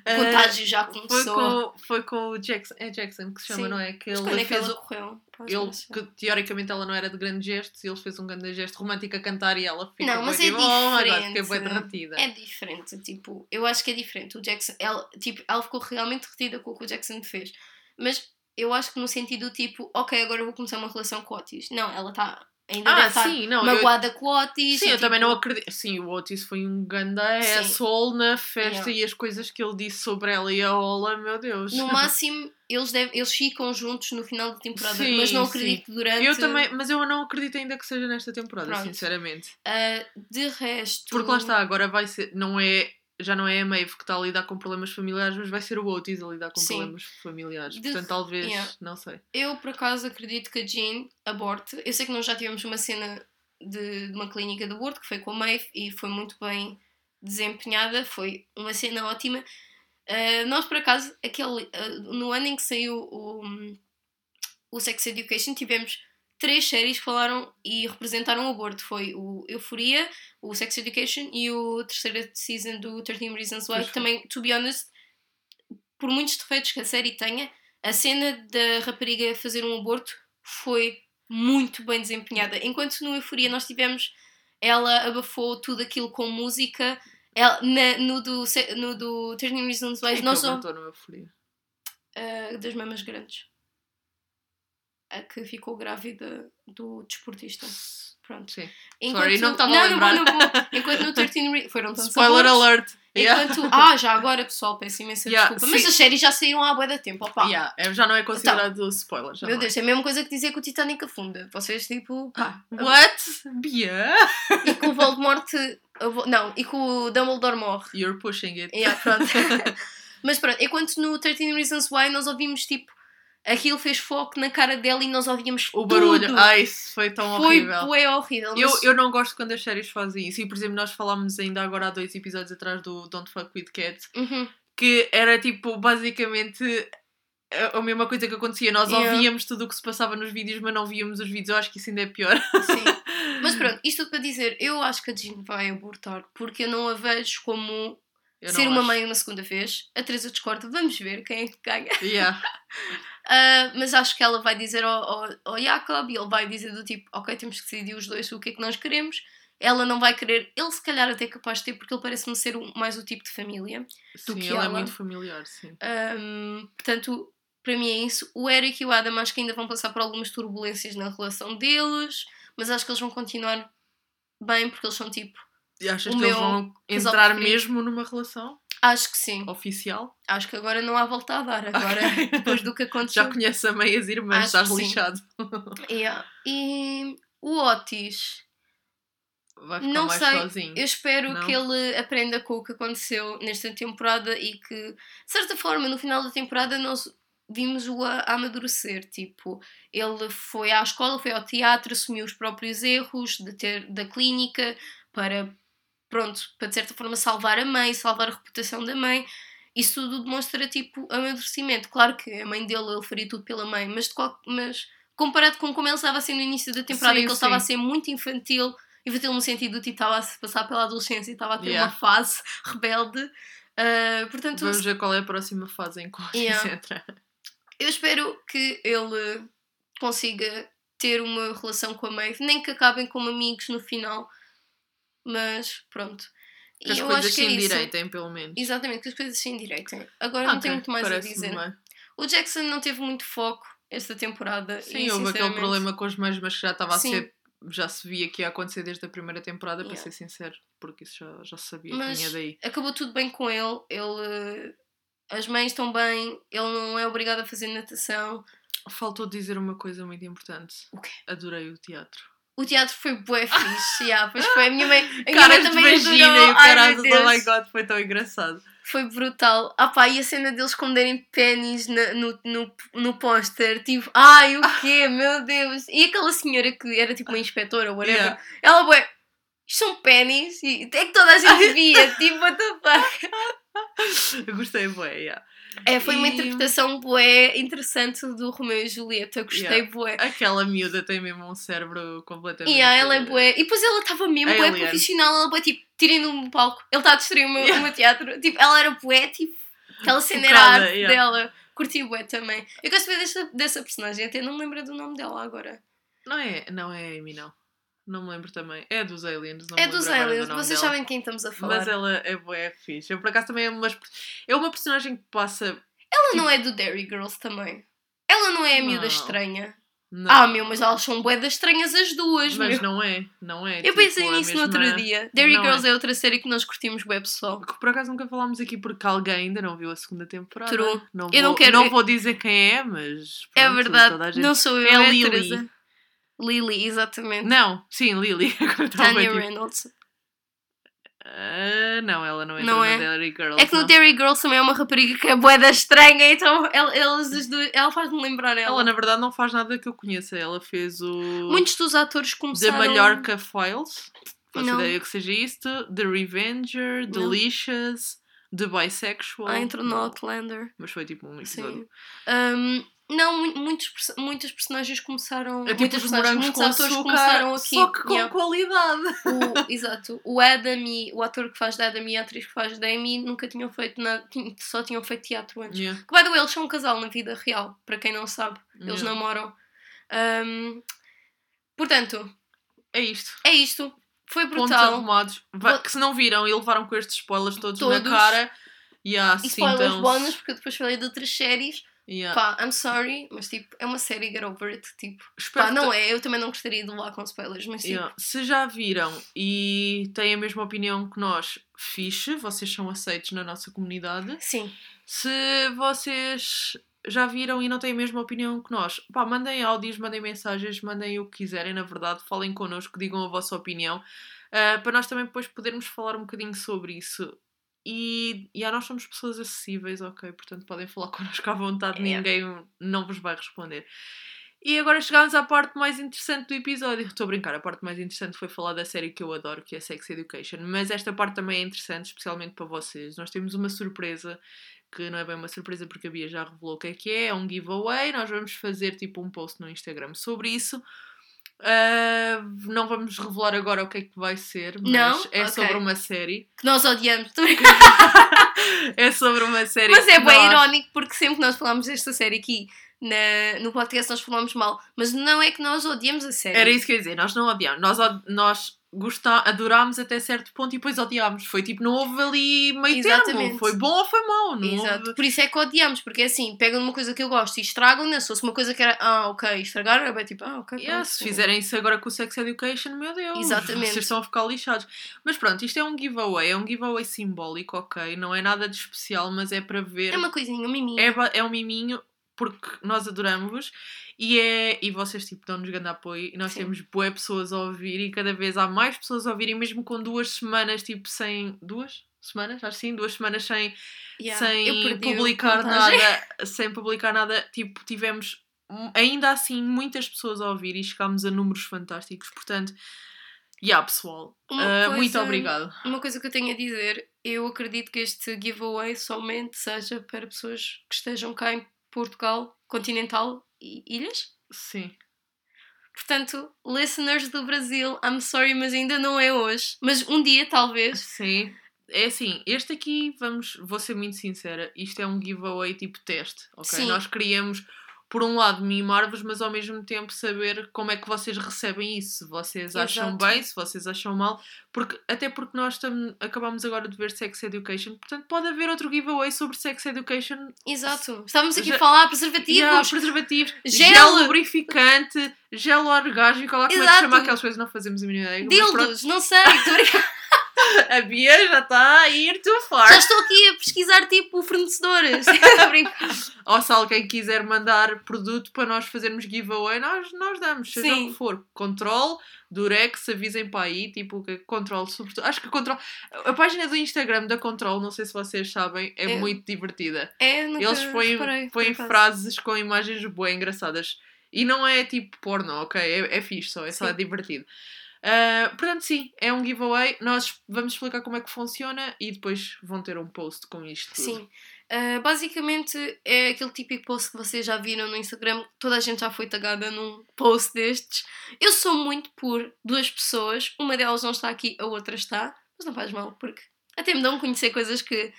O contágio já foi, começou. com, foi com o Jackson. É Jackson que se chama, Sim. não é? Que Mas ele quando é que fez ela o- correu? Ele, que teoricamente ela não era de grandes gestos e ele fez um grande gesto romântico a cantar e ela ficou Não, mas é tipo, oh diferente. bem derretida. É diferente, tipo, eu acho que é diferente. O Jackson, ela, tipo, ela ficou realmente retida com o que o Jackson fez. Mas eu acho que no sentido tipo, ok, agora eu vou começar uma relação com o Otis. Não, ela está ainda Ah, deve sim, não. eu- magoada com o Otis. Sim, eu também tipo, não acredito. Sim, o Otis foi um Sim. asshole na festa e as coisas que ele disse sobre ela e a Ola, meu Deus. No máximo, eles, devem, eles ficam juntos no final da temporada, Sim, mas não sim. acredito que durante. Eu também, mas eu não acredito ainda que seja nesta temporada, Pronto. sinceramente. Ah, de resto. Porque lá está, agora vai ser, não é, já não é a Maeve que está a lidar com problemas familiares, mas vai ser o Otis a lidar com Sim. problemas familiares. De- Portanto, talvez, yeah. não sei. Eu, por acaso, acredito que a Jean aborte. Eu sei que nós já tivemos uma cena de, de uma clínica de aborto que foi com a Maeve e foi muito bem desempenhada. Foi uma cena ótima. Ah, nós, por acaso, aquele, ah, no ano em que saiu o, o Sex Education, tivemos três séries que falaram e representaram o aborto. Foi o Euforia, o Sex Education e o terceira season do 13 Reasons Why, que também, to be honest, por muitos defeitos que a série tenha, a cena da rapariga fazer um aborto foi muito bem desempenhada. Enquanto no Euforia nós tivemos, ela abafou tudo aquilo com música. Ela, na- no, do, no do 13 Reasons Quem é Why, que nós só, no Euforia? ah, das mamas grandes. A que ficou grávida do desportista. Pronto. Sim. Enquanto, Sorry, não estava a não, não lembrar. não. Enquanto no 13 Re... foram tantos Spoiler abortos, alert! Yeah. Enquanto, ah, já agora pessoal, peço imensa Yeah, desculpa. Mas sim. as séries já saíram há bué da tempo, opá. Yeah, é- já não é considerado spoiler. Já Meu Deus, é a mesma coisa que dizer que o Titanic afunda. Vocês, tipo, pá. é. What? Bia? E que o Voldemort. Não, e que o Dumbledore morre. You're pushing it. Yeah, pronto. Mas pronto, enquanto no 13 Reasons Why nós ouvimos, tipo, aquilo fez foco na cara dela e nós ouvíamos O barulho. tudo. Ai, isso foi tão Foi horrível. bué horrível. Eu, mas- eu não gosto quando as séries fazem isso. E, por exemplo, nós falámos ainda agora há dois episódios atrás do Don't Fuck With Cats, Uhum. que era tipo, basicamente, a, a mesma coisa que acontecia. Nós Yeah. ouvíamos tudo o que se passava nos vídeos, mas não víamos os vídeos. Eu acho que isso ainda é pior. Sim. Mas pronto, isto tudo para dizer, eu acho que a Jean vai abortar, porque eu não a vejo como Eu ser não uma acho. mãe uma segunda vez. A Teresa discorda, vamos ver quem é que ganha. Yeah. Ah, mas acho que ela vai dizer ao, ao, ao Jacob e ele vai dizer do tipo, ok, temos que decidir os dois o que é que nós queremos. ela não vai querer. Ele, se calhar, até é capaz de ter, porque ele parece-me ser o- mais o tipo de família. Sim, que ele é ela. muito familiar, sim. Ahm, portanto, para mim é isso. O Eric e o Adam acho que ainda vão passar por algumas turbulências na relação deles, mas acho que eles vão continuar bem porque eles são tipo. E achas O que eles meu vão casal entrar mesmo numa relação Acho que sim. oficial? Acho que agora não há volta a dar. Agora, Ok. depois do que aconteceu. Já conheces a meias irmãs, Acho estás lixado. Yeah. E o Otis, Vai ficar Não mais sei, sozinho. eu espero Não? que ele aprenda com o que aconteceu nesta temporada e que, de certa forma, no final da temporada nós vimos-o a, a amadurecer. Tipo, ele foi à escola, foi ao teatro, assumiu os próprios erros de ter, da clínica para, pronto, para de certa forma salvar a mãe, salvar a reputação da mãe. Isso tudo demonstra, tipo, amadurecimento. Claro que a mãe dele, ele faria tudo pela mãe, mas, de qual, mas comparado com como ele estava a ser no início da temporada, Sim, que ele estava a sim. ser muito infantil, infantil no sentido do tipo, estava a se passar pela adolescência e estava a ter Yeah. uma fase rebelde. Ah, portanto, Vamos ver qual é a próxima fase em que Yeah. entra. eu espero que ele consiga ter uma relação com a Maeve, nem que acabem como amigos no final, mas pronto. Que as eu coisas é se endireitem, pelo menos. Exatamente, que as coisas se endireitem. Agora não tenho muito mais a dizer. bem. O Jackson não teve muito foco esta temporada. Sim, e, houve aquele sinceramente, problema com as mães, mas que já estava a Sim. ser. Já se via que ia acontecer desde a primeira temporada, para Yeah. ser sincero, porque isso já, já se sabia Mas- que vinha daí. Acabou tudo bem com ele. Ele. As mães estão bem, ele não é obrigado a fazer natação. Faltou dizer uma coisa muito importante. O quê? Adorei o teatro. O teatro foi bué fixe, yeah, pois foi. A minha mãe, a minha Caras mãe de também vagina adorou. e o Ai, caralho, meu oh my god, foi tão engraçado. Foi brutal. Ah pá, e a cena deles esconderem pênis na- no, no, no póster, tipo, ai, o quê? Meu Deus. E aquela senhora que era tipo uma inspetora, whatever, Yeah. ela, bué, isto são pênis? E é que toda a gente via, tipo, what the fuck? Eu gostei, bué, yeah. É, foi uma E- interpretação bué interessante do Romeu e Julieta, eu gostei Yeah. bué. Aquela miúda tem mesmo um cérebro completamente. E ah, ela é bué. E depois ela estava mesmo bué profissional, ela bué tipo, tirem no palco, ele está a destruir o meu, o meu teatro. Tipo, ela era bué, tipo, aquela cena era arte yeah. dela. Curti bué também. Eu gosto bem desta, dessa personagem, até não me lembro do nome dela agora. Não é, não é a Amy, não. Não me lembro também. É dos Aliens, não é dos aliens, vocês dela. sabem quem estamos a falar. Mas ela é bué fixe. Eu, por acaso, também é uma, é uma personagem que passa... Ela não é do Dairy Girls também. Ela não é a miúda Não. estranha. Não. Ah, meu, mas elas são bué das estranhas as duas, Mas meu. não é, não é. Eu tipo, pensei nisso no mesma- outro dia. Dairy Não Girls é. outra série que nós curtimos bué, pessoal. Que por acaso nunca falámos aqui porque alguém ainda não viu a segunda temporada. True. Não Eu vou, não quero- Não vou dizer quem é, mas. É pronto, verdade, a gente- não sou eu, É é, a a Lily. Lily, exatamente. Não, sim, Lily. Agora estava Tanya tipo, Reynolds. ah, não, ela não entra Não é? Dairy Girls. É que no não. Dairy Girls também é uma rapariga que é boeda estranha, então ela, elas as duas, ela faz-me lembrar ela. Ela, na verdade, não faz nada que eu conheça. Ela fez o. Muitos dos atores The começaram... Mallorca Files. Faço Não. ideia que seja isto. The Revenger, Não. Delicious, The Bisexual. Ah, entrou no Outlander. Mas foi tipo um episódio. Sim. Ahm, não, mu- muitos, muitas personagens começaram... É tipo muitas personagens, muitos com atores açúcar, começaram aqui. só que com Yeah. qualidade. O, exato. O Adam e o ator que faz da Adam e a atriz que faz da Amy nunca tinham feito nada, só tinham feito teatro antes. Yeah. Que, by the way, eles são um casal na vida real, para quem não sabe. Eles Yeah. namoram. Ahm, portanto, É isto. é isto. Foi Pontos brutal. arrumados. Va- Vou- Que se não viram e levaram com estes spoilers todos, Todos. na cara. Yeah, E spoilers bónus, porque eu depois falei de outras séries. Yeah. Pá, I'm sorry, mas tipo, é uma série, get over it. Tipo, Espero pá, não é, eu também não gostaria de levar com spoilers, mas tipo, Yeah. Se já viram e têm a mesma opinião que nós, fixe, vocês são aceitos na nossa comunidade. sim. Se vocês já viram e não têm a mesma opinião que nós, pá, mandem áudios, mandem mensagens, mandem o que quiserem, na verdade, falem connosco, digam a vossa opinião, ah, para nós também depois podermos falar um bocadinho sobre isso. E, e nós somos pessoas acessíveis, ok? Portanto, podem falar connosco à vontade, Yeah. ninguém não vos vai responder. E agora chegámos à parte mais interessante do episódio. Estou a brincar, a parte mais interessante foi falar da série que eu adoro, que é Sex Education. Mas esta parte também é interessante, especialmente para vocês. Nós temos uma surpresa, que não é bem uma surpresa porque a Bia já revelou o que é que é, é um giveaway. Nós vamos fazer tipo um post no Instagram sobre isso. Ah, não vamos revelar agora o que é que vai ser, mas Não? é Ok. sobre uma série. Que nós odiamos. É sobre uma série mas é bem nós- irónico porque sempre que nós falamos desta série aqui na, no podcast nós falamos mal. Mas não é que nós odiamos a série. Era isso que eu ia dizer, nós não odiamos. Nós, nós gostar, adorámos até certo ponto e depois odiámos. Foi tipo, não houve ali meio Exatamente. termo. Foi bom ou foi mau. Não Exato. houve... Por isso é que odiamos, porque assim, pegam numa coisa que eu gosto e estragam-na. Se fosse uma coisa que era, ah, ok, estragaram, é bem tipo, ah, ok. Yeah, pronto, se sim. fizerem isso agora com o Sex Education, meu Deus, Exatamente. vocês estão a ficar lixados. Mas pronto, isto é um giveaway, é um giveaway simbólico, ok? Não é nada de especial, mas é para ver. É uma coisinha, um miminho. É, é um miminho porque nós adoramos-vos e, é, e vocês tipo, dão-nos grande apoio e nós Sim. temos boé pessoas a ouvir e cada vez há mais pessoas a ouvirem, mesmo com duas semanas, tipo, sem. Duas? Semanas? Acho sim, duas semanas sem, Yeah, sem publicar nada, sem publicar nada, tipo, tivemos ainda assim muitas pessoas a ouvir e chegámos a números fantásticos, portanto, yeah, pessoal, Uma ah, muito coisa- obrigado. Uma coisa que eu tenho a dizer, eu acredito que este giveaway somente seja para pessoas que estejam cá em Portugal, continental e ilhas. Sim. Portanto, listeners do Brasil, I'm sorry, mas ainda não é hoje. Mas um dia, talvez. Sim. É assim, este aqui, vamos, vou ser muito sincera, isto é um giveaway tipo teste, ok? Sim. Nós queríamos, por um lado, mimar-vos, mas ao mesmo tempo saber como é que vocês recebem isso, se vocês acham Exato. bem, se vocês acham mal, porque, até porque nós tam, acabamos agora de ver Sex Education, portanto pode haver outro giveaway sobre Sex Education Exato. Estávamos aqui Já- a falar preservativos. Yeah, preservativos, Gel. gel lubrificante, gel orgásmico, lá como é que Exato. chama aquelas coisas, não fazemos a mínima ideia. pronto, Dildos, não sei. estou. a Bia já está a ir too far. Já estou aqui a pesquisar tipo fornecedores. Brincar. Ou se alguém quiser mandar produto para nós fazermos giveaway, nós, nós damos, seja Sim. o que for. Control, Durex, avisem para aí, tipo, que Control, sobretudo. Acho que Control. A página do Instagram da Control, não sei se vocês sabem, é, É. muito divertida. É, nunca Eles põem, reparei, põem frases com imagens bem engraçadas. E não é tipo porno, ok? É, é fixe só, é só Sim. divertido. Ah, portanto, sim, é um giveaway. Nós vamos explicar como é que funciona e depois vão ter um post com isto. tudo. Sim. Uh, basicamente é aquele típico post que vocês já viram no Instagram. Toda a gente já foi tagada num post destes. Eu sou muito por duas pessoas. Uma delas não está aqui, a outra está. Mas não faz mal, porque até me dão a conhecer coisas que.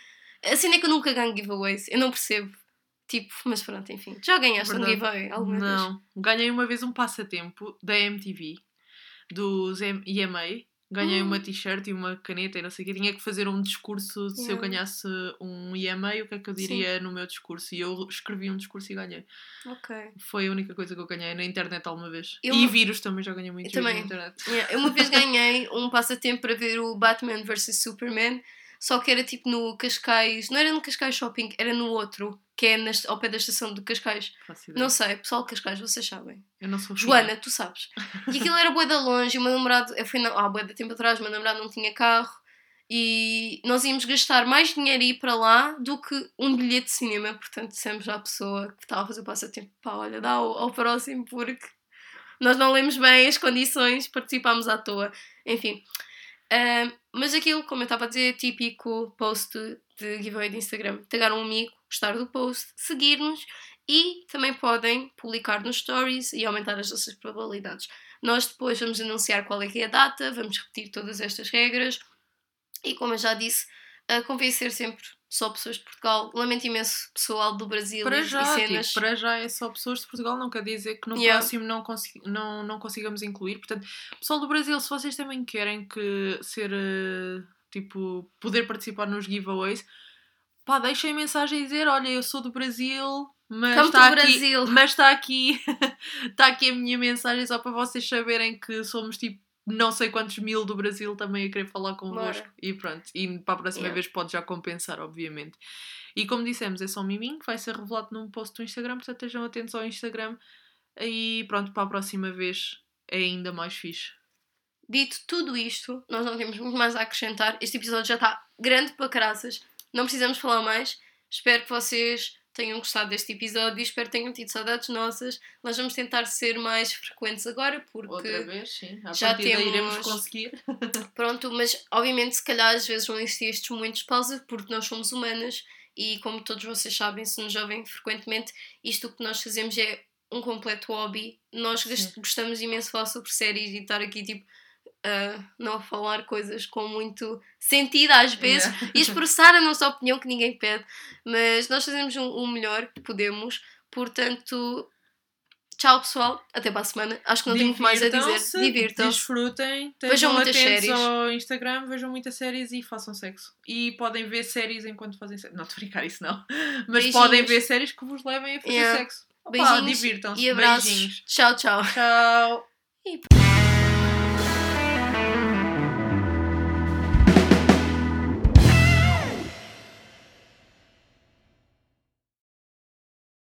Assim é que eu nunca ganho giveaways. Eu não percebo. Tipo, mas pronto, enfim. Já ganhaste um Verdade. giveaway alguma vez? Não. Ganhei uma vez um passatempo da MTV, dos EMA. Ganhei Hum. uma t-shirt e uma caneta e não sei o que. Tinha que fazer um discurso se eu Yeah. ganhasse um EMA, o que é que eu diria no meu discurso. E eu escrevi um discurso e ganhei. Ok. Foi a única coisa que eu ganhei na internet alguma vez. Eu- E vírus também, já ganhei muito Eu também. na internet. Yeah, eu uma vez ganhei um passatempo para ver o Batman vs Superman, só que era tipo no Cascais, não era no Cascais Shopping, era no outro, que é nas- ao pé da estação de Cascais. Não sei, pessoal de Cascais, vocês sabem. Eu não sou Joana, tu sabes. E aquilo era bué da longe, e o meu namorado, eu fui na, bué de tempo atrás, o meu namorado não tinha carro, e nós íamos gastar mais dinheiro a ir para lá do que um bilhete de cinema, portanto dissemos à pessoa que estava a fazer o passatempo, pá, olha, dá ao, ao próximo, porque nós não lemos bem as condições, participámos à toa, enfim. Mas aquilo, como eu estava a dizer, típico post de giveaway de Instagram. Tagar um amigo, gostar do post, seguir-nos e também podem publicar nos stories e aumentar as nossas probabilidades. Nós depois vamos anunciar qual é que é a data, vamos repetir todas estas regras e, como eu já disse, convencer sempre só pessoas de Portugal. Lamento imenso pessoal do Brasil Para e já, cenas. tipo, para já é só pessoas de Portugal, não quer dizer que no Yeah. próximo não, consi não, não consigamos incluir. Portanto, pessoal do Brasil, se vocês também querem que ser eh, tipo poder participar nos giveaways, pá, deixem mensagem a dizer: olha, eu sou do Brasil, mas está aqui, Brasil." mas está aqui, está aqui a minha mensagem só para vocês saberem que somos tipo não sei quantos mil do Brasil também a querer falar convosco. Bora. E pronto, e para a próxima Yeah. vez pode já compensar, obviamente. E como dissemos, é só um miminho que vai ser revelado num post do Instagram, portanto estejam atentos ao Instagram. E pronto, para a próxima vez é ainda mais fixe. Dito tudo isto, nós não temos muito mais a acrescentar. Este episódio já está grande para caraças. Não precisamos falar mais. Espero que vocês tenham gostado deste episódio e espero que tenham tido saudades nossas. Nós vamos tentar ser mais frequentes agora, porque Outra vez, sim. À já temos- iremos conseguir. Pronto, mas obviamente se calhar às vezes vão existir estes momentos de pausa porque nós somos humanas e como todos vocês sabem, se nos ouvem frequentemente, isto que nós fazemos é um completo hobby. Nós Sim. gostamos imenso de falar sobre séries e estar aqui tipo a não falar coisas com muito sentido às vezes Yeah. e expressar a nossa opinião que ninguém pede, mas nós fazemos o, o melhor que podemos, portanto Tchau, pessoal. Até para a semana. Acho que não tenho muito mais a dizer. Divirtam-se. Desfrutem. Vejam muitas séries. ao Instagram, vejam muitas séries e façam sexo. E podem ver séries enquanto fazem sexo. Não, estou a brincar isso não. Mas Beijinhos. podem ver séries que vos levem a fazer Yeah. sexo. Opa, Beijinhos divirtam-se. e abraços. Beijinhos. Tchau, tchau. Tchau. E-